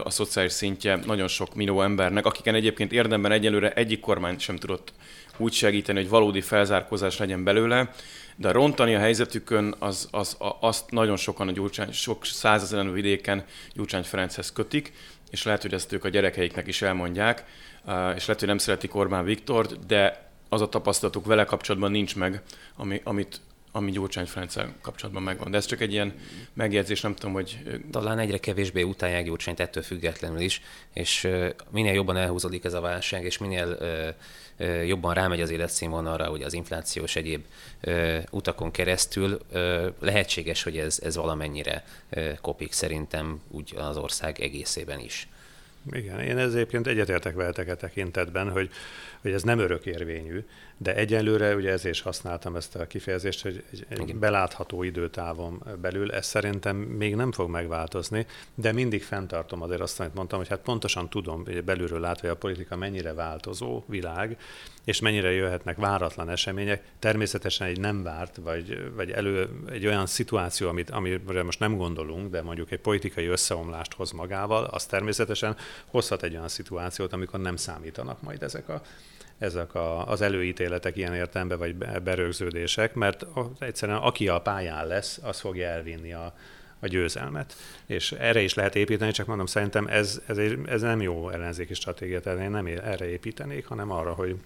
a szociális szintje nagyon sok millió embernek, akiken egyébként érdemben egyelőre egyik kormány sem tudott úgy segíteni, hogy valódi felzárkózás legyen belőle, de rontani a helyzetükön az, az, az, azt nagyon sokan a Gyurcsány, sok százezeren vidéken Gyurcsány Ferenchez kötik, és lehet, hogy ezt ők a gyerekeiknek is elmondják, és lehet, hogy nem szeretik Orbán Viktort, de az a tapasztalatuk vele kapcsolatban nincs meg, ami, amit ami Gyurcsány Ferenccel kapcsolatban megvan. De ez csak egy ilyen megjegyzés, nem tudom, hogy... Talán egyre kevésbé utálják Gyurcsányt ettől függetlenül is, és minél jobban elhúzódik ez a válság, és minél jobban rámegy az életszínvonalra, hogy az inflációs egyéb utakon keresztül lehetséges, hogy ez, ez valamennyire kopik szerintem úgy az ország egészében is. Igen, én ez egyébként egyetértek veletek a e tekintetben, hogy, hogy ez nem örökérvényű, de egyelőre, ugye ezért is használtam ezt a kifejezést, hogy egy, egy belátható időtávon belül ez szerintem még nem fog megváltozni, de mindig fenntartom azért azt, amit mondtam, hogy hát pontosan tudom, hogy belülről látva, hogy a politika mennyire változó világ, és mennyire jöhetnek váratlan események. Természetesen egy nem várt, vagy, vagy elő egy olyan szituáció, amit, amire most nem gondolunk, de mondjuk egy politikai összeomlást hoz magával, az természetesen hozhat egy olyan szituációt, amikor nem számítanak majd ezek a ezek a, az előítéletek ilyen értelemben, vagy berögződések, mert egyszerűen aki a pályán lesz, az fogja elvinni a, a győzelmet. És erre is lehet építeni, csak mondom, szerintem ez, ez, ez nem jó ellenzéki stratégia, tehát én nem erre építenék, hanem arra, hogy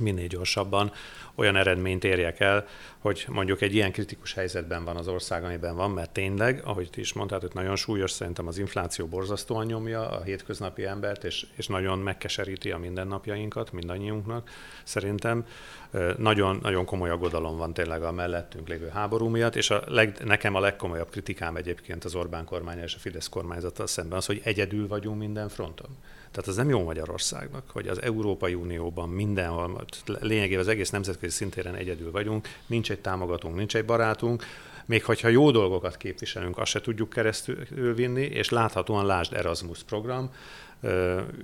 minél gyorsabban olyan eredményt érjek el, hogy mondjuk egy ilyen kritikus helyzetben van az ország, amiben van, mert tényleg, ahogy ti is mondtad, hogy nagyon súlyos, szerintem az infláció borzasztóan nyomja a hétköznapi embert, és, és nagyon megkeseríti a mindennapjainkat, mindannyiunknak, szerintem. Nagyon, nagyon komoly aggodalom van tényleg a mellettünk lévő háború miatt, és a leg, nekem a legkomolyabb kritikám egyébként az Orbán kormánya és a Fidesz kormányzattal szemben az, hogy egyedül vagyunk minden fronton. Tehát az nem jó Magyarországnak, hogy az Európai Unióban mindenhol, lényegében az egész nemzetközi szintéren egyedül vagyunk, nincs egy támogatónk, nincs egy barátunk, még hogyha jó dolgokat képviselünk, azt se tudjuk keresztül vinni, és láthatóan lásd Erasmus program,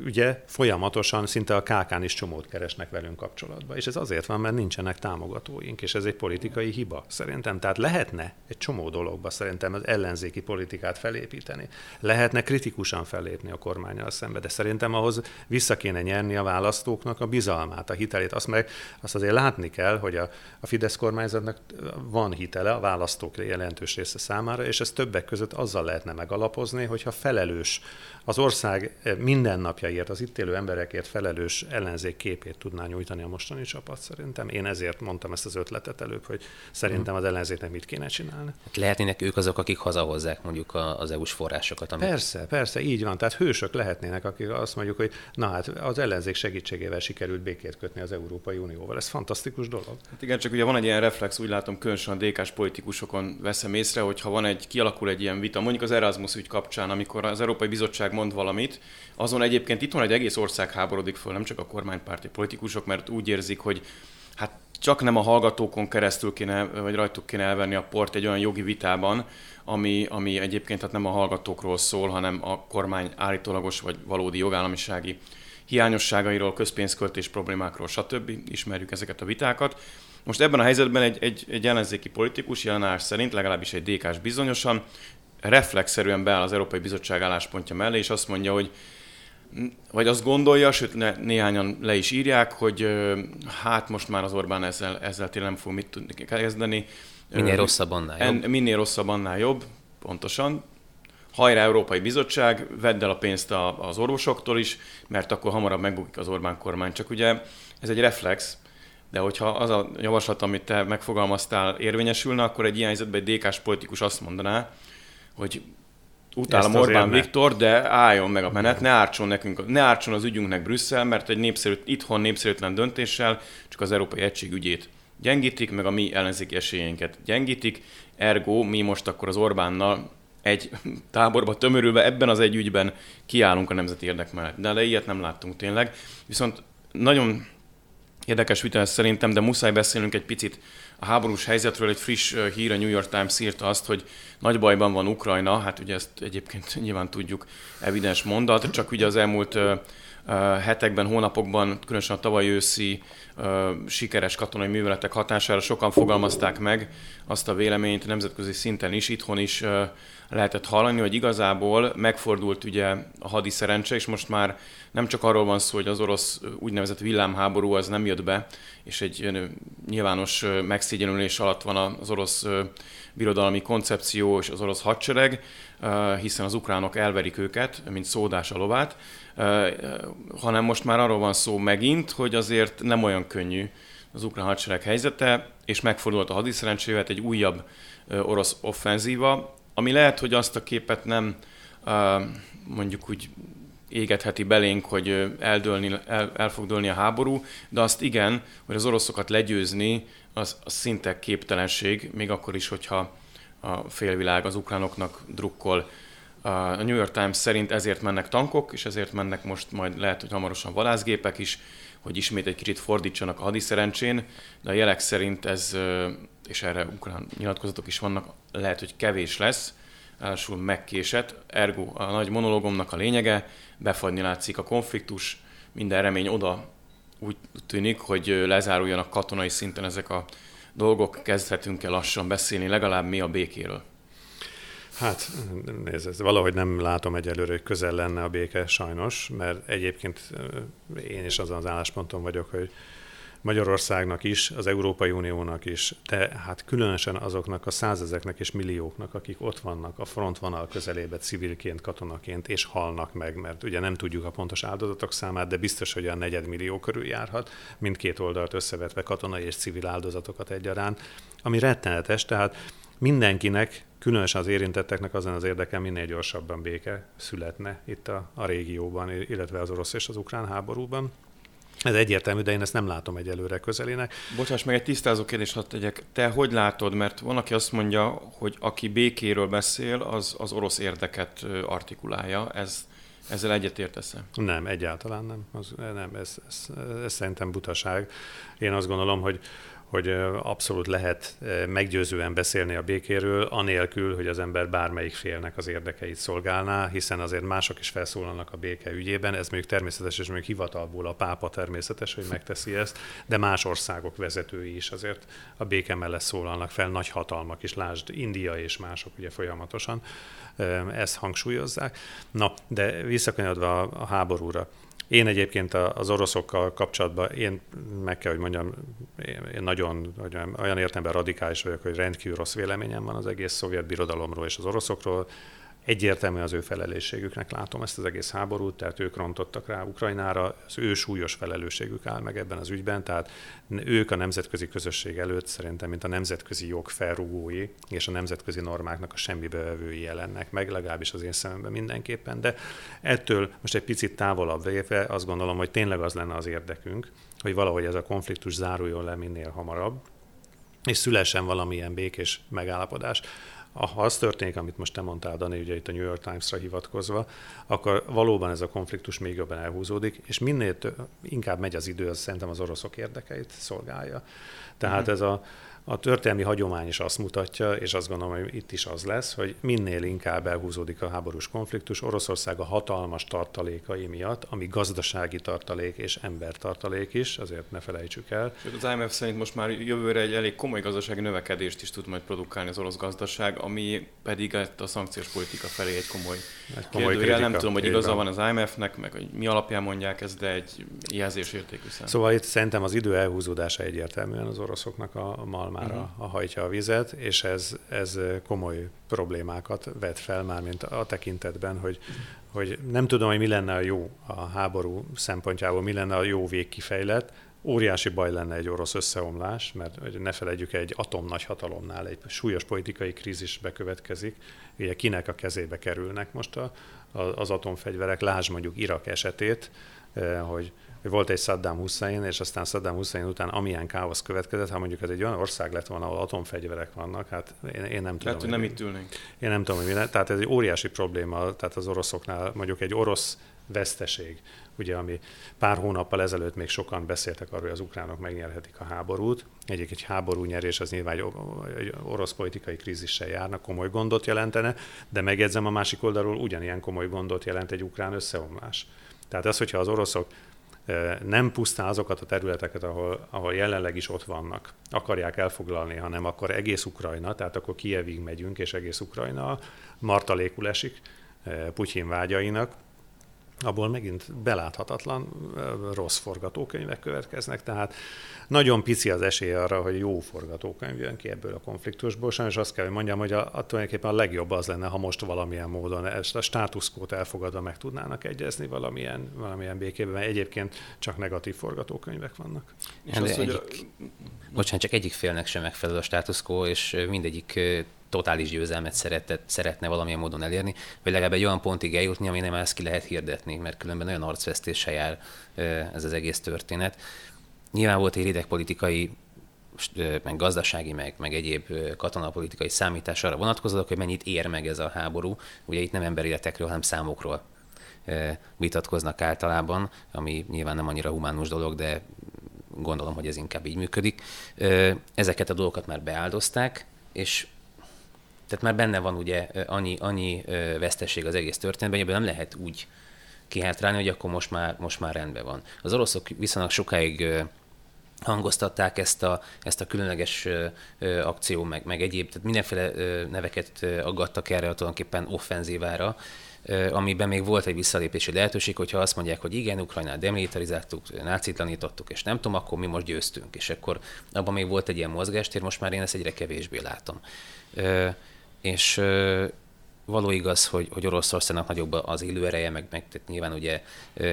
ugye folyamatosan szinte a kákán is csomót keresnek velünk kapcsolatba. És ez azért van, mert nincsenek támogatóink, és ez egy politikai hiba szerintem. Tehát lehetne egy csomó dologba szerintem az ellenzéki politikát felépíteni. Lehetne kritikusan fellépni a kormányal szembe, de szerintem ahhoz vissza kéne nyerni a választóknak a bizalmát, a hitelét. Azt, meg, azt azért látni kell, hogy a, a Fidesz kormányzatnak van hitele a választók jelentős része számára, és ez többek között azzal lehetne megalapozni, hogyha felelős az ország mindennapjaért, az itt élő emberekért felelős ellenzék képét tudná nyújtani a mostani csapat szerintem. Én ezért mondtam ezt az ötletet előbb, hogy szerintem az ellenzéknek mit kéne csinálni. Hát lehetnének ők azok, akik hazahozzák mondjuk az EU-s forrásokat. Amit... Persze, persze, így van. Tehát hősök lehetnének, akik azt mondjuk, hogy na hát az ellenzék segítségével sikerült békét kötni az Európai Unióval. Ez fantasztikus dolog. Hát igen, csak ugye van egy ilyen reflex, úgy látom, különösen a DK-s politikusokon veszem észre, hogy ha van egy, kialakul egy ilyen vita, mondjuk az Erasmus ügy kapcsán, amikor az Európai Bizottság mond valamit, azon egyébként itt van egy egész ország háborodik föl, nem csak a kormánypárti politikusok, mert úgy érzik, hogy hát csak nem a hallgatókon keresztül kéne, vagy rajtuk kéne elvenni a port egy olyan jogi vitában, ami, ami egyébként hát nem a hallgatókról szól, hanem a kormány állítólagos vagy valódi jogállamisági hiányosságairól, közpénzköltés problémákról, stb. Ismerjük ezeket a vitákat. Most ebben a helyzetben egy, egy, egy ellenzéki politikus jelenás szerint, legalábbis egy DK-s bizonyosan, reflexzerűen beáll az Európai Bizottság álláspontja mellé, és azt mondja, hogy vagy azt gondolja, sőt ne, néhányan le is írják, hogy hát most már az Orbán ezzel, ezzel tényleg nem fog mit tudni kezdeni. Minél rosszabb, annál jobb. En, minél rosszabb, annál jobb, pontosan. Hajrá Európai Bizottság, vedd el a pénzt az orvosoktól is, mert akkor hamarabb megbukik az Orbán kormány. Csak ugye ez egy reflex, de hogyha az a javaslat, amit te megfogalmaztál érvényesülne, akkor egy ilyen helyzetben egy DK-s politikus azt mondaná, hogy utálom Orbán Viktor, de álljon meg a menet, ne ártson nekünk, ne ártson az ügyünknek Brüsszel, mert egy népszerű, itthon népszerűtlen döntéssel csak az Európai Egység ügyét gyengítik, meg a mi ellenzéki esélyeinket gyengítik, ergo mi most akkor az Orbánnal egy táborba tömörülve ebben az egy ügyben kiállunk a nemzeti érdek mellett. De, de ilyet nem láttunk tényleg. Viszont nagyon érdekes vita ez szerintem, de muszáj beszélnünk egy picit a háborús helyzetről. Egy friss hír a New York Times írta azt, hogy nagy bajban van Ukrajna, hát ugye ezt egyébként nyilván tudjuk, evidens mondat, csak ugye az elmúlt hetekben, hónapokban, különösen a tavaly őszi sikeres katonai műveletek hatására sokan fogalmazták meg azt a véleményt nemzetközi szinten is, itthon is lehetett hallani, hogy igazából megfordult ugye a hadi szerencse, és most már nem csak arról van szó, hogy az orosz úgynevezett villámháború az nem jött be, és egy nyilvános megszégyenülés alatt van az orosz birodalmi koncepció és az orosz hadsereg, hiszen az ukránok elverik őket, mint szódás a lovát, hanem most már arról van szó megint, hogy azért nem olyan könnyű az ukrán hadsereg helyzete, és megfordult a hadiszerencsével egy újabb orosz offenzíva, ami lehet, hogy azt a képet nem mondjuk úgy égetheti belénk, hogy eldőlni, el, el fog dőlni a háború, de azt igen, hogy az oroszokat legyőzni, az, az szinte képtelenség, még akkor is, hogyha a félvilág az ukránoknak drukkol. A New York Times szerint ezért mennek tankok, és ezért mennek most majd lehet, hogy hamarosan vadászgépek is, hogy ismét egy kicsit fordítsanak a hadiszerencsén, de a jelek szerint ez, és erre ukrán nyilatkozatok is vannak, lehet, hogy kevés lesz, ráadásul megkésett, ergo a nagy monológomnak a lényege, befagyni látszik a konfliktus, minden remény oda úgy tűnik, hogy lezáruljanak katonai szinten ezek a dolgok, kezdhetünk el lassan beszélni, legalább mi a békéről. Hát nézd, ez valahogy nem látom egyelőre, hogy közel lenne a béke sajnos, mert egyébként én is azon az állásponton vagyok, hogy Magyarországnak is, az Európai Uniónak is, de hát különösen azoknak a százezeknek és millióknak, akik ott vannak a frontvonal közelébe civilként, katonaként, és halnak meg, mert ugye nem tudjuk a pontos áldozatok számát, de biztos, hogy a negyedmillió körül járhat, mindkét oldalt összevetve katonai és civil áldozatokat egyaránt, ami rettenetes, tehát mindenkinek, különösen az érintetteknek azon az érdeke, minél gyorsabban béke születne itt a, a régióban, illetve az orosz és az ukrán háborúban. Ez egyértelmű, de én ezt nem látom egyelőre közelének. Bocsáss meg, egy tisztázó kérdés hadd tegyek. Te hogy látod, mert van, aki azt mondja, hogy aki békéről beszél, az, az orosz érdeket artikulálja. Ez, ezzel egyetértesz? Nem, egyáltalán nem. Az, nem ez, ez, ez szerintem butaság. Én azt gondolom, hogy hogy abszolút lehet meggyőzően beszélni a békéről, anélkül, hogy az ember bármelyik félnek az érdekeit szolgálná, hiszen azért mások is felszólalnak a béke ügyében, ez még természetes, és még hivatalból a pápa természetes, hogy megteszi ezt, de más országok vezetői is azért a béke mellett szólalnak fel, nagy hatalmak is, lásd India és mások ugye folyamatosan ezt hangsúlyozzák. Na, de visszakanyarodva a háborúra, én egyébként az oroszokkal kapcsolatban, én meg kell, hogy mondjam, én nagyon olyan értelemben radikális vagyok, hogy rendkívül rossz véleményem van az egész szovjet birodalomról és az oroszokról egyértelmű az ő felelősségüknek látom ezt az egész háborút, tehát ők rontottak rá Ukrajnára, az ő súlyos felelősségük áll meg ebben az ügyben, tehát ők a nemzetközi közösség előtt szerintem, mint a nemzetközi jog felrugói és a nemzetközi normáknak a semmibe vevői jelennek meg, legalábbis az én szememben mindenképpen, de ettől most egy picit távolabb véve azt gondolom, hogy tényleg az lenne az érdekünk, hogy valahogy ez a konfliktus záruljon le minél hamarabb, és szülessen valamilyen békés megállapodás ha az történik, amit most te mondtál, Dani, ugye itt a New York Times-ra hivatkozva, akkor valóban ez a konfliktus még jobban elhúzódik, és minél több, inkább megy az idő, az szerintem az oroszok érdekeit szolgálja. Tehát mm. ez a, a történelmi hagyomány is azt mutatja, és azt gondolom, hogy itt is az lesz, hogy minél inkább elhúzódik a háborús konfliktus, Oroszország a hatalmas tartalékai miatt, ami gazdasági tartalék és embertartalék is, azért ne felejtsük el. Az IMF szerint most már jövőre egy elég komoly gazdasági növekedést is tud majd produkálni az orosz gazdaság, ami pedig a szankciós politika felé egy komoly, egy komoly kérdőjel. Nem tudom, hogy igaza van az IMF-nek, meg hogy mi alapján mondják ezt, de egy jelzésértékű szám. Szóval itt szerintem az idő elhúzódása egyértelműen az oroszoknak a malma számára uh-huh. a hajtja a vizet, és ez, ez komoly problémákat vet fel már, mint a tekintetben, hogy, hogy nem tudom, hogy mi lenne a jó a háború szempontjából, mi lenne a jó végkifejlet, óriási baj lenne egy orosz összeomlás, mert hogy ne felejtjük, egy atom nagy hatalomnál egy súlyos politikai krízis bekövetkezik, ugye kinek a kezébe kerülnek most a, a, az atomfegyverek, lásd mondjuk Irak esetét, eh, hogy hogy volt egy Saddam Hussein, és aztán Saddam Hussein után amilyen káosz következett, ha mondjuk ez egy olyan ország lett volna, ahol atomfegyverek vannak, hát én, én nem tudom. Tehát, hogy nem itt ülnénk. Én nem tudom, hogy mi Tehát ez egy óriási probléma, tehát az oroszoknál mondjuk egy orosz veszteség, ugye, ami pár hónappal ezelőtt még sokan beszéltek arról, hogy az ukránok megnyerhetik a háborút. Egyik egy háború nyerés az nyilván egy orosz politikai krízissel járna, komoly gondot jelentene, de megjegyzem a másik oldalról ugyanilyen komoly gondot jelent egy ukrán összeomlás. Tehát az, hogyha az oroszok nem pusztán azokat a területeket, ahol, ahol jelenleg is ott vannak, akarják elfoglalni, hanem akkor egész Ukrajna, tehát akkor Kievig megyünk, és egész Ukrajna martalékul esik Putyin vágyainak, abból megint beláthatatlan rossz forgatókönyvek következnek, tehát nagyon pici az esély arra, hogy jó forgatókönyv jön ki ebből a konfliktusból. Sajnos azt kell, hogy mondjam, hogy a, a tulajdonképpen a legjobb az lenne, ha most valamilyen módon ezt a státuszkót elfogadva meg tudnának egyezni valamilyen, valamilyen békében, mert egyébként csak negatív forgatókönyvek vannak. És az, egyik, a... Bocsánat, csak egyik félnek sem megfelel a státuszkó, és mindegyik totális győzelmet szeretett, szeretne valamilyen módon elérni, vagy legalább egy olyan pontig eljutni, ami nem ezt ki lehet hirdetni, mert különben nagyon arcvesztéssel jár ez az egész történet. Nyilván volt egy idegpolitikai meg gazdasági, meg, meg egyéb katonapolitikai számítás arra vonatkozóak, hogy mennyit ér meg ez a háború. Ugye itt nem emberéletekről, hanem számokról vitatkoznak általában, ami nyilván nem annyira humánus dolog, de gondolom, hogy ez inkább így működik. Ezeket a dolgokat már beáldozták, és tehát már benne van ugye annyi, annyi veszteség az egész történetben, hogy nem lehet úgy kihátrálni, hogy akkor most már, most már rendben van. Az oroszok viszonylag sokáig hangoztatták ezt a, ezt a különleges ö, akció, meg, meg egyéb, tehát mindenféle neveket aggattak erre a tulajdonképpen offenzívára, amiben még volt egy visszalépési lehetőség, hogyha azt mondják, hogy igen, Ukrajnát demilitarizáltuk, nácitlanítottuk, és nem tudom, akkor mi most győztünk, és akkor abban még volt egy ilyen mozgástér, most már én ezt egyre kevésbé látom. És való igaz, hogy, hogy Oroszországnak nagyobb az élő ereje, meg, meg tehát nyilván ugye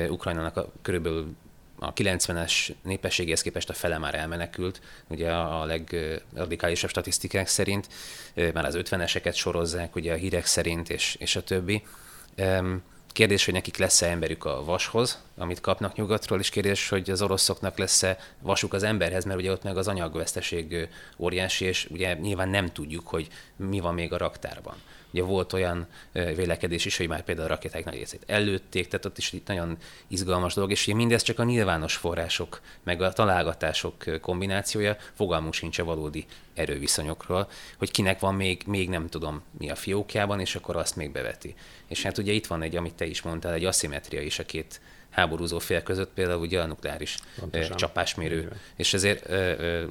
Ukrajnának a, körülbelül a 90-es népességéhez képest a fele már elmenekült, ugye a legradikálisabb statisztikák szerint, már az 50-eseket sorozzák, ugye a hírek szerint, és, és a többi. Kérdés, hogy nekik lesz-e emberük a vashoz, amit kapnak nyugatról, és kérdés, hogy az oroszoknak lesz-e vasuk az emberhez, mert ugye ott meg az anyagveszteség óriási, és ugye nyilván nem tudjuk, hogy mi van még a raktárban. Ugye volt olyan vélekedés is, hogy már például a rakéták nagy részét előtték, tehát ott is itt nagyon izgalmas dolog, és ugye mindez csak a nyilvános források, meg a találgatások kombinációja, fogalmunk sincs a valódi erőviszonyokról, hogy kinek van még, még nem tudom mi a fiókjában, és akkor azt még beveti. És hát ugye itt van egy, amit te is mondtál, egy aszimetria is a két háborúzó fél között, például ugye a nukleáris Pontosan. csapásmérő, Igen. és ezért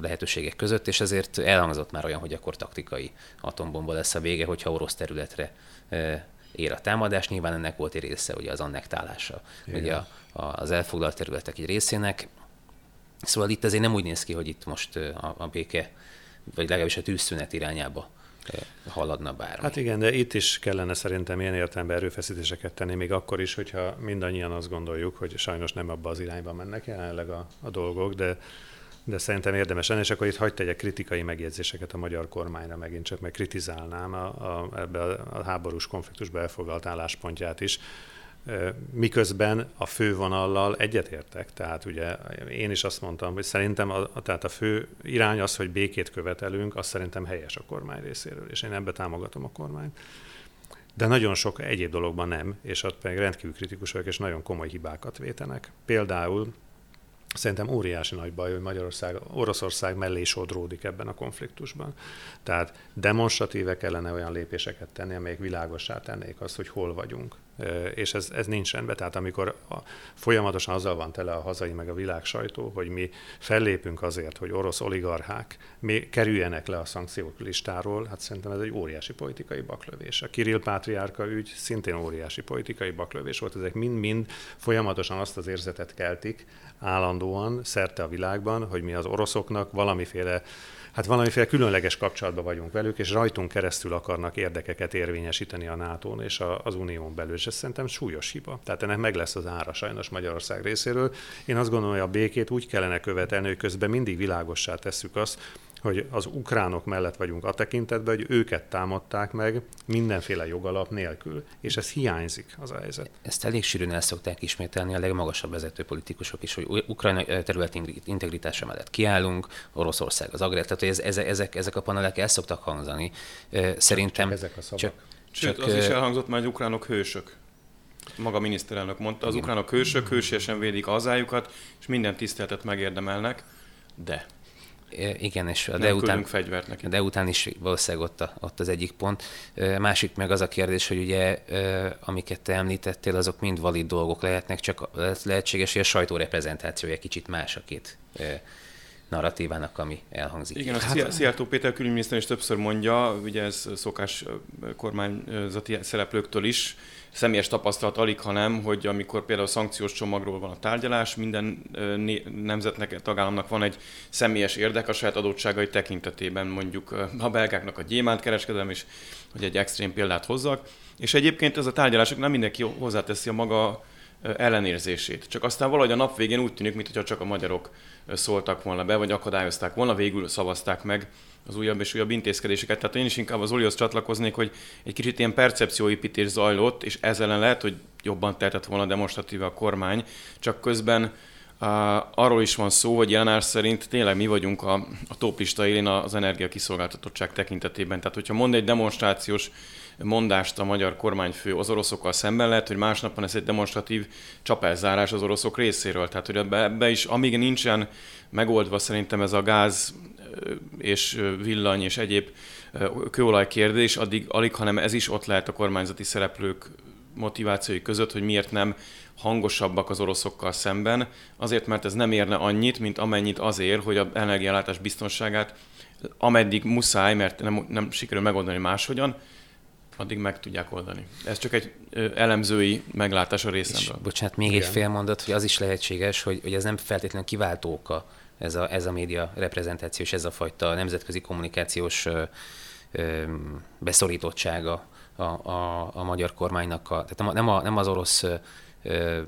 lehetőségek között, és ezért elhangzott már olyan, hogy akkor taktikai atombomba lesz a vége, hogyha orosz területre ér a támadás. Nyilván ennek volt egy része ugye az annektálása Igen. ugye a, a, az elfoglalt területek egy részének. Szóval itt azért nem úgy néz ki, hogy itt most a, a béke, vagy legalábbis a tűzszünet irányába haladna bár. Hát igen, de itt is kellene szerintem ilyen értelemben erőfeszítéseket tenni, még akkor is, hogyha mindannyian azt gondoljuk, hogy sajnos nem abba az irányba mennek jelenleg a, a dolgok, de de szerintem érdemes lenne, és akkor itt hagyd tegyek kritikai megjegyzéseket a magyar kormányra megint csak, meg kritizálnám a, a, ebbe a, a háborús konfliktusba elfoglalt álláspontját is miközben a fővonallal egyetértek. Tehát ugye én is azt mondtam, hogy szerintem a, tehát a fő irány az, hogy békét követelünk, az szerintem helyes a kormány részéről, és én ebbe támogatom a kormányt. De nagyon sok egyéb dologban nem, és ott pedig rendkívül kritikus vagyok, és nagyon komoly hibákat vétenek. Például Szerintem óriási nagy baj, hogy Magyarország, Oroszország mellé sodródik ebben a konfliktusban. Tehát demonstratíve kellene olyan lépéseket tenni, amelyek világossá tennék azt, hogy hol vagyunk. És ez, ez nincs rendben. Tehát amikor a, folyamatosan azzal van tele a hazai meg a világ sajtó, hogy mi fellépünk azért, hogy orosz oligarchák mi kerüljenek le a szankciók listáról, hát szerintem ez egy óriási politikai baklövés. A Kirill Pátriárka ügy szintén óriási politikai baklövés volt. Ezek mind-mind folyamatosan azt az érzetet keltik, állandóan szerte a világban, hogy mi az oroszoknak valamiféle hát valamiféle különleges kapcsolatban vagyunk velük, és rajtunk keresztül akarnak érdekeket érvényesíteni a nato és a, az unión belül, és ez szerintem súlyos hiba. Tehát ennek meg lesz az ára sajnos Magyarország részéről. Én azt gondolom, hogy a békét úgy kellene követelni, hogy közben mindig világossá tesszük azt, hogy az ukránok mellett vagyunk a tekintetben, hogy őket támadták meg mindenféle jogalap nélkül, és ez hiányzik az a helyzet. Ezt elég sűrűn el szokták ismételni a legmagasabb vezető politikusok is, hogy Ukrajna területi integritása mellett kiállunk, Oroszország az agrár, tehát ez, ezek, ezek, ezek a panelek el szoktak hangzani. Szerintem csak ezek a szavak. Csak, Sőt, csak, az is elhangzott már, hogy ukránok hősök. Maga miniszterelnök mondta, az ukránok hősök, hősiesen védik hazájukat, és minden tiszteletet megérdemelnek, de igen, és a de után, fegyvert neki. de után is valószínűleg ott, a, ott az egyik pont. Másik meg az a kérdés, hogy ugye amiket te említettél, azok mind valid dolgok lehetnek, csak lehetséges, hogy a sajtóreprezentációja kicsit más a két narratívának, ami elhangzik. Igen, hát, a Szijjártó Péter külügyminiszter is többször mondja, ugye ez szokás kormányzati szereplőktől is, személyes tapasztalat alig, hanem, hogy amikor például a szankciós csomagról van a tárgyalás, minden nemzetnek, tagállamnak van egy személyes érdek a saját adottságai tekintetében, mondjuk a belgáknak a gyémánt kereskedelem is, hogy egy extrém példát hozzak, és egyébként ez a tárgyalások nem mindenki hozzáteszi a maga ellenérzését. Csak aztán valahogy a nap végén úgy tűnik, mintha csak a magyarok szóltak volna be, vagy akadályozták volna, végül szavazták meg az újabb és újabb intézkedéseket. Tehát én is inkább az Olihoz csatlakoznék, hogy egy kicsit ilyen percepcióépítés zajlott, és ezzel lehet, hogy jobban tehetett volna demonstratíve a kormány, csak közben uh, arról is van szó, hogy jelenár szerint tényleg mi vagyunk a, a toplista élén az energiakiszolgáltatottság tekintetében. Tehát, hogyha mond egy demonstrációs mondást a magyar kormányfő az oroszokkal szemben. Lehet, hogy másnap van ez egy demonstratív csapászárás az oroszok részéről. Tehát, hogy ebbe, ebbe is, amíg nincsen megoldva szerintem ez a gáz és villany és egyéb kőolaj kérdés, addig alig, hanem ez is ott lehet a kormányzati szereplők motivációi között, hogy miért nem hangosabbak az oroszokkal szemben, azért, mert ez nem érne annyit, mint amennyit azért, hogy a energiállátás biztonságát ameddig muszáj, mert nem, nem sikerül megoldani máshogyan, addig meg tudják oldani. Ez csak egy elemzői meglátás a részemről. És, bocsánat, még Igen. egy fél mondat, hogy az is lehetséges, hogy, hogy ez nem feltétlenül kiváltó oka, ez a, ez a média reprezentáció és ez a fajta nemzetközi kommunikációs ö, ö, beszorítottsága a, a, a magyar kormánynak. A, tehát nem, a, nem, a, nem az orosz ö,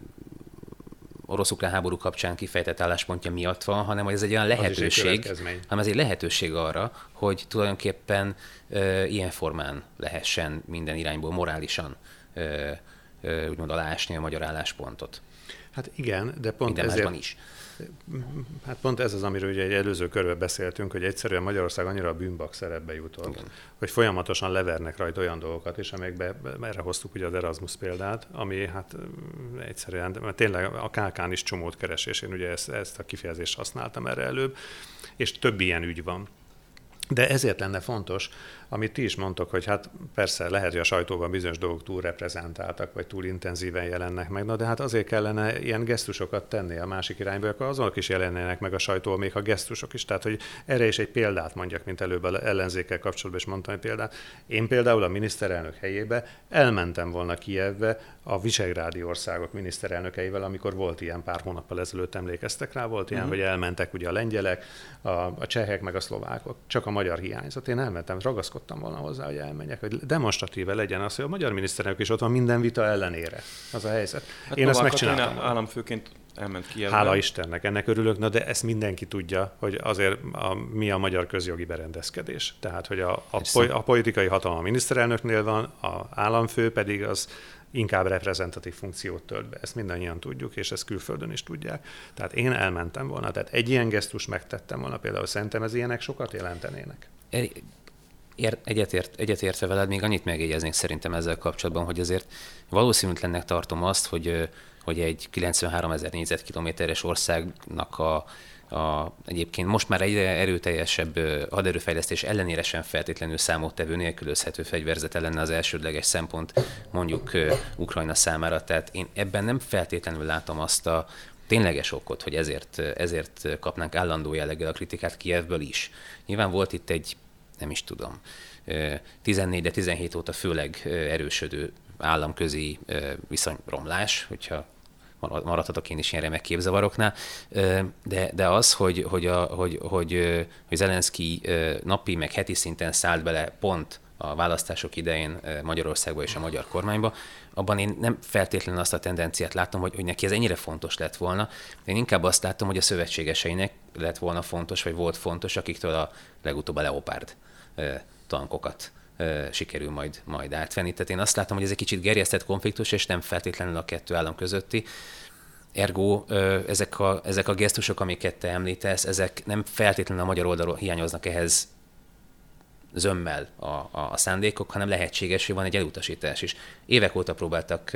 orosz-ukrán háború kapcsán kifejtett álláspontja miatt van, hanem hogy ez egy olyan lehetőség, egy hanem ez egy lehetőség arra, hogy tulajdonképpen ö, ilyen formán lehessen minden irányból morálisan ö, ö, úgymond alásni a magyar álláspontot. Hát igen, de pont Minden ezért... is. Hát pont ez az, amiről ugye egy előző körben beszéltünk, hogy egyszerűen Magyarország annyira a bűnbak szerepbe jutott, Igen. hogy folyamatosan levernek rajta olyan dolgokat is, amelyekbe erre hoztuk ugye az Erasmus példát, ami hát egyszerűen, mert tényleg a KK-n is csomót keresés, én ugye ezt, ezt a kifejezést használtam erre előbb, és több ilyen ügy van. De ezért lenne fontos, amit ti is mondtok, hogy hát persze lehet, hogy a sajtóban bizonyos dolgok túl reprezentáltak, vagy túl intenzíven jelennek meg, na de hát azért kellene ilyen gesztusokat tenni a másik irányba, akkor azonok is jelennének meg a sajtó, még a gesztusok is. Tehát, hogy erre is egy példát mondjak, mint előbb ellenzékkel kapcsolatban is mondtam egy példát. Én például a miniszterelnök helyébe elmentem volna Kievbe a Visegrádi országok miniszterelnökeivel, amikor volt ilyen pár hónappal ezelőtt emlékeztek rá, volt ilyen, uh-huh. hogy elmentek ugye a lengyelek, a, a csehek, meg a szlovákok, csak a magyar hiányzott. Én elmentem, ragaszkodtam ragaszkodtam volna hozzá, hogy elmenjek, hogy demonstratíve legyen az, hogy a magyar miniszterelnök is ott van minden vita ellenére. Az a helyzet. Hát Én ezt megcsináltam. Államfőként elment ki. Hála Istennek, ennek örülök, na de ezt mindenki tudja, hogy azért a, mi a magyar közjogi berendezkedés. Tehát, hogy a, a, po, a politikai hatalma a miniszterelnöknél van, a államfő pedig az inkább reprezentatív funkciót tölt be. Ezt mindannyian tudjuk, és ezt külföldön is tudják. Tehát én elmentem volna, tehát egy ilyen gesztus megtettem volna, például szerintem ez ilyenek sokat jelentenének egyetért, egyetértve veled, még annyit megjegyeznék szerintem ezzel kapcsolatban, hogy azért valószínűtlennek tartom azt, hogy, hogy egy 93 ezer négyzetkilométeres országnak a, a, egyébként most már egy erőteljesebb haderőfejlesztés ellenére sem feltétlenül számottevő nélkülözhető fegyverzete lenne az elsődleges szempont mondjuk Ukrajna számára. Tehát én ebben nem feltétlenül látom azt a tényleges okot, hogy ezért, ezért kapnánk állandó jelleggel a kritikát Kievből is. Nyilván volt itt egy nem is tudom, 14 de 17 óta főleg erősödő államközi viszonyromlás, hogyha maradhatok én is ilyen remek képzavaroknál, de, de az, hogy, hogy, a, hogy, hogy, hogy Zelenszky napi meg heti szinten szállt bele pont a választások idején Magyarországba és a magyar kormányba, abban én nem feltétlenül azt a tendenciát látom, hogy, hogy neki ez ennyire fontos lett volna. Én inkább azt látom, hogy a szövetségeseinek lett volna fontos, vagy volt fontos, akiktől a legutóbb a Leopard tankokat sikerül majd, majd átvenni. Tehát én azt látom, hogy ez egy kicsit gerjesztett konfliktus, és nem feltétlenül a kettő állam közötti. Ergo ezek a, ezek a gesztusok, amiket te említesz, ezek nem feltétlenül a magyar oldalról hiányoznak ehhez zömmel a, a, a szándékok, hanem lehetséges, hogy van egy elutasítás is. Évek óta próbáltak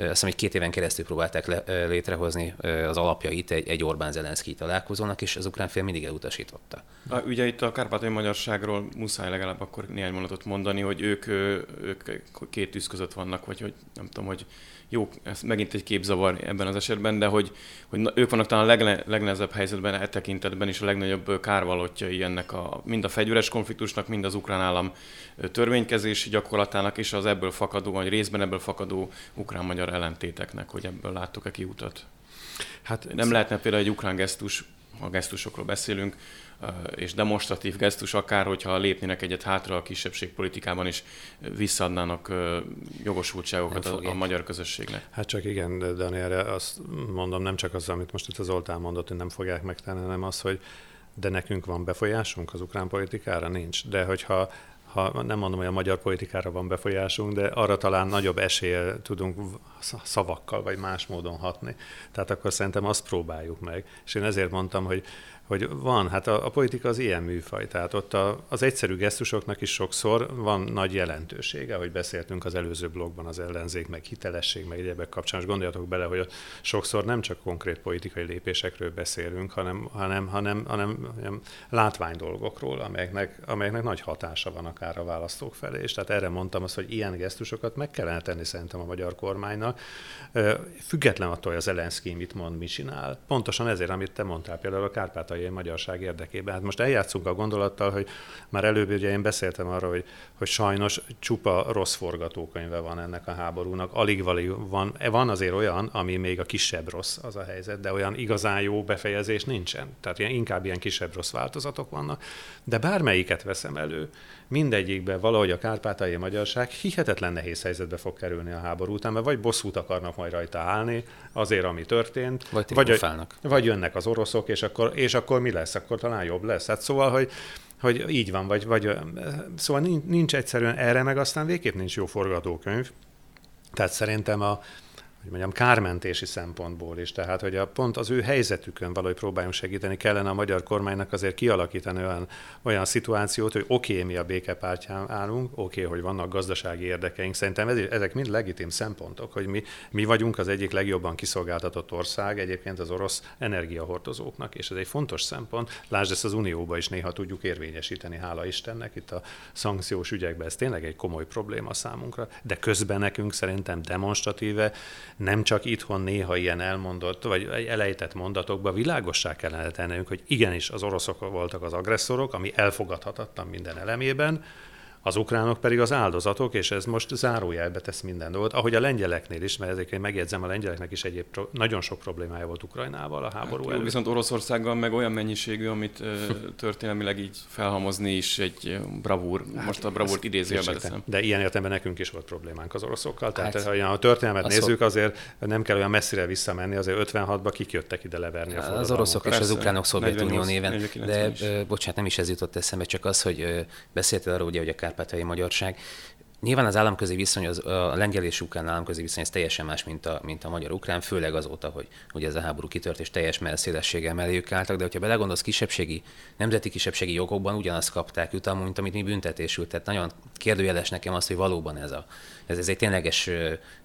azt hiszem, hogy két éven keresztül próbálták le, létrehozni az alapjait egy, egy Orbán-Zelenszky találkozónak, és az ukrán fél mindig elutasította. A, ugye itt a kárpátai magyarságról muszáj legalább akkor néhány mondatot mondani, hogy ők, ők két tűz között vannak, vagy hogy nem tudom, hogy jó, ez megint egy képzavar ebben az esetben, de hogy, hogy ők vannak talán a legne, legnehezebb helyzetben e tekintetben, és a legnagyobb kárvalótjai ennek a, mind a fegyveres konfliktusnak, mind az ukrán állam törvénykezési gyakorlatának, és az ebből fakadó, vagy részben ebből fakadó ukrán-magyar ellentéteknek, hogy ebből láttok-e kiutat. Hát nem lehetne például egy ukrán gesztus, ha gesztusokról beszélünk, és demonstratív gesztus, akár hogyha lépnének egyet hátra a kisebbségpolitikában is visszaadnának jogosultságokat a, a magyar közösségnek. Hát csak igen, Daniel, azt mondom, nem csak az, amit most itt az Zoltán mondott, hogy nem fogják megtenni, hanem az, hogy de nekünk van befolyásunk az ukrán politikára? Nincs. De hogyha ha nem mondom, hogy a magyar politikára van befolyásunk, de arra talán nagyobb eséllyel tudunk szavakkal vagy más módon hatni. Tehát akkor szerintem azt próbáljuk meg. És én ezért mondtam, hogy hogy van, hát a, a politika az ilyen műfaj, tehát ott a, az egyszerű gesztusoknak is sokszor van nagy jelentősége, hogy beszéltünk az előző blogban az ellenzék, meg hitelesség, meg egyebek kapcsán, és gondoljatok bele, hogy sokszor nem csak konkrét politikai lépésekről beszélünk, hanem, hanem, hanem, hanem, hanem látvány dolgokról, amelyeknek, amelyeknek nagy hatása van akár a választók felé. És tehát erre mondtam azt, hogy ilyen gesztusokat meg kellene tenni szerintem a magyar kormánynak, független attól, hogy az Elenszki mit mond, mit csinál. Pontosan ezért, amit te mondtál például a kárpátai magyarság érdekében. Hát most eljátszunk a gondolattal, hogy már előbb ugye én beszéltem arról, hogy, hogy sajnos csupa rossz forgatókönyve van ennek a háborúnak. Alig van, van azért olyan, ami még a kisebb rossz az a helyzet, de olyan igazán jó befejezés nincsen. Tehát ilyen, inkább ilyen kisebb rossz változatok vannak. De bármelyiket veszem elő, mindegyikben valahogy a kárpátai magyarság hihetetlen nehéz helyzetbe fog kerülni a háború után, mert vagy bosszút akarnak majd rajta állni azért, ami történt, vagy, vagy, vagy jönnek az oroszok, és akkor, és akkor mi lesz? Akkor talán jobb lesz. Hát szóval, hogy hogy így van, vagy, vagy szóval nincs egyszerűen erre, meg aztán végképp nincs jó forgatókönyv. Tehát szerintem a, hogy mondjam, kármentési szempontból is. Tehát, hogy a, pont az ő helyzetükön valahogy próbáljunk segíteni, kellene a magyar kormánynak azért kialakítani olyan, olyan szituációt, hogy oké, okay, mi a békepártyán állunk, oké, okay, hogy vannak gazdasági érdekeink. Szerintem ez, ezek mind legitim szempontok, hogy mi, mi vagyunk az egyik legjobban kiszolgáltatott ország egyébként az orosz energiahordozóknak, és ez egy fontos szempont. Lásd, ezt az Unióban is néha tudjuk érvényesíteni, hála Istennek, itt a szankciós ügyekben ez tényleg egy komoly probléma számunkra, de közben nekünk szerintem demonstratíve nem csak itthon néha ilyen elmondott, vagy elejtett mondatokban világossá kellene tennünk, hogy igenis az oroszok voltak az agresszorok, ami elfogadhatatlan minden elemében, az ukránok pedig az áldozatok, és ez most zárójelbe tesz minden dolgot, ahogy a lengyeleknél is, mert ezeket megjegyzem, a lengyeleknek is egyéb pro- nagyon sok problémája volt Ukrajnával a háború hát, előtt. Viszont Oroszországgal meg olyan mennyiségű, amit történelmileg így felhamozni is egy bravúr, hát, most a bravúrt idézőjelbe teszem. De ilyen értelemben nekünk is volt problémánk az oroszokkal, tehát hát, ha a történelmet az nézzük, azért nem kell olyan messzire visszamenni, azért 56-ba kik jöttek ide leverni a Az oroszok és az ukránok Szovjetunió néven, de bocsánat, nem is ez jutott eszembe, csak az, hogy beszéltél arról, ugye, hogy a kárpátai magyarság. Nyilván az államközi viszony, az, a lengyel és ukrán államközi viszony ez teljesen más, mint a, mint a magyar-ukrán, főleg azóta, hogy hogy ez a háború kitört, és teljes melszélességgel melléjük álltak, de hogyha belegondolsz kisebbségi, nemzeti kisebbségi jogokban ugyanazt kapták jutalmul, mint amit mi büntetésül. Tehát nagyon kérdőjeles nekem az, hogy valóban ez, a, ez, ez egy tényleges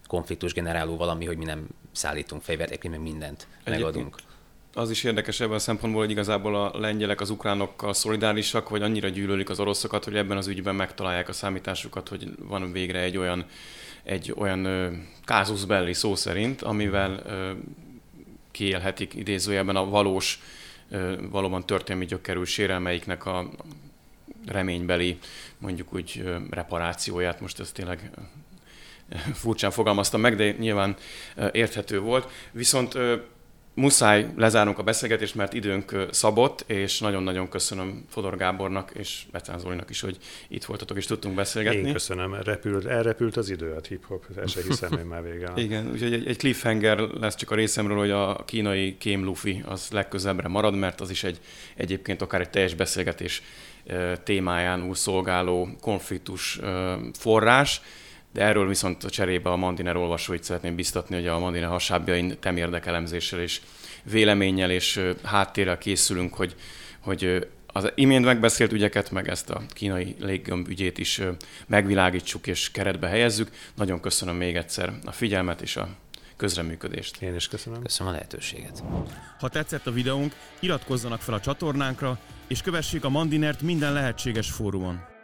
konfliktus generáló valami, hogy mi nem szállítunk fegyvert, mi mindent megadunk az is érdekes ebben a szempontból, hogy igazából a lengyelek az ukránokkal szolidárisak, vagy annyira gyűlölik az oroszokat, hogy ebben az ügyben megtalálják a számításukat, hogy van végre egy olyan, egy olyan kázus belli szó szerint, amivel kiélhetik idézőjelben a valós, valóban történelmi gyökerű sérelmeiknek a reménybeli, mondjuk úgy reparációját. Most ez tényleg furcsán fogalmaztam meg, de nyilván érthető volt. Viszont muszáj lezárnunk a beszélgetést, mert időnk szabott, és nagyon-nagyon köszönöm Fodor Gábornak és Betán Zolinak is, hogy itt voltatok és tudtunk beszélgetni. Én köszönöm, repült, elrepült az idő, a hip-hop, ezt se hiszem én már vége. Igen, úgyhogy egy, egy cliffhanger lesz csak a részemről, hogy a kínai kém lufi az legközelebbre marad, mert az is egy egyébként akár egy teljes beszélgetés témájánul szolgáló konfliktus forrás, de erről viszont a cserébe a Mandiner olvasóit szeretném biztatni, hogy a Mandiner hasábjain temérdekelemzéssel és véleménnyel és háttérrel készülünk, hogy, hogy az imént megbeszélt ügyeket, meg ezt a kínai léggömb ügyét is megvilágítsuk és keretbe helyezzük. Nagyon köszönöm még egyszer a figyelmet és a közreműködést. Én is köszönöm. Köszönöm a lehetőséget. Ha tetszett a videónk, iratkozzanak fel a csatornánkra, és kövessék a Mandinert minden lehetséges fórumon.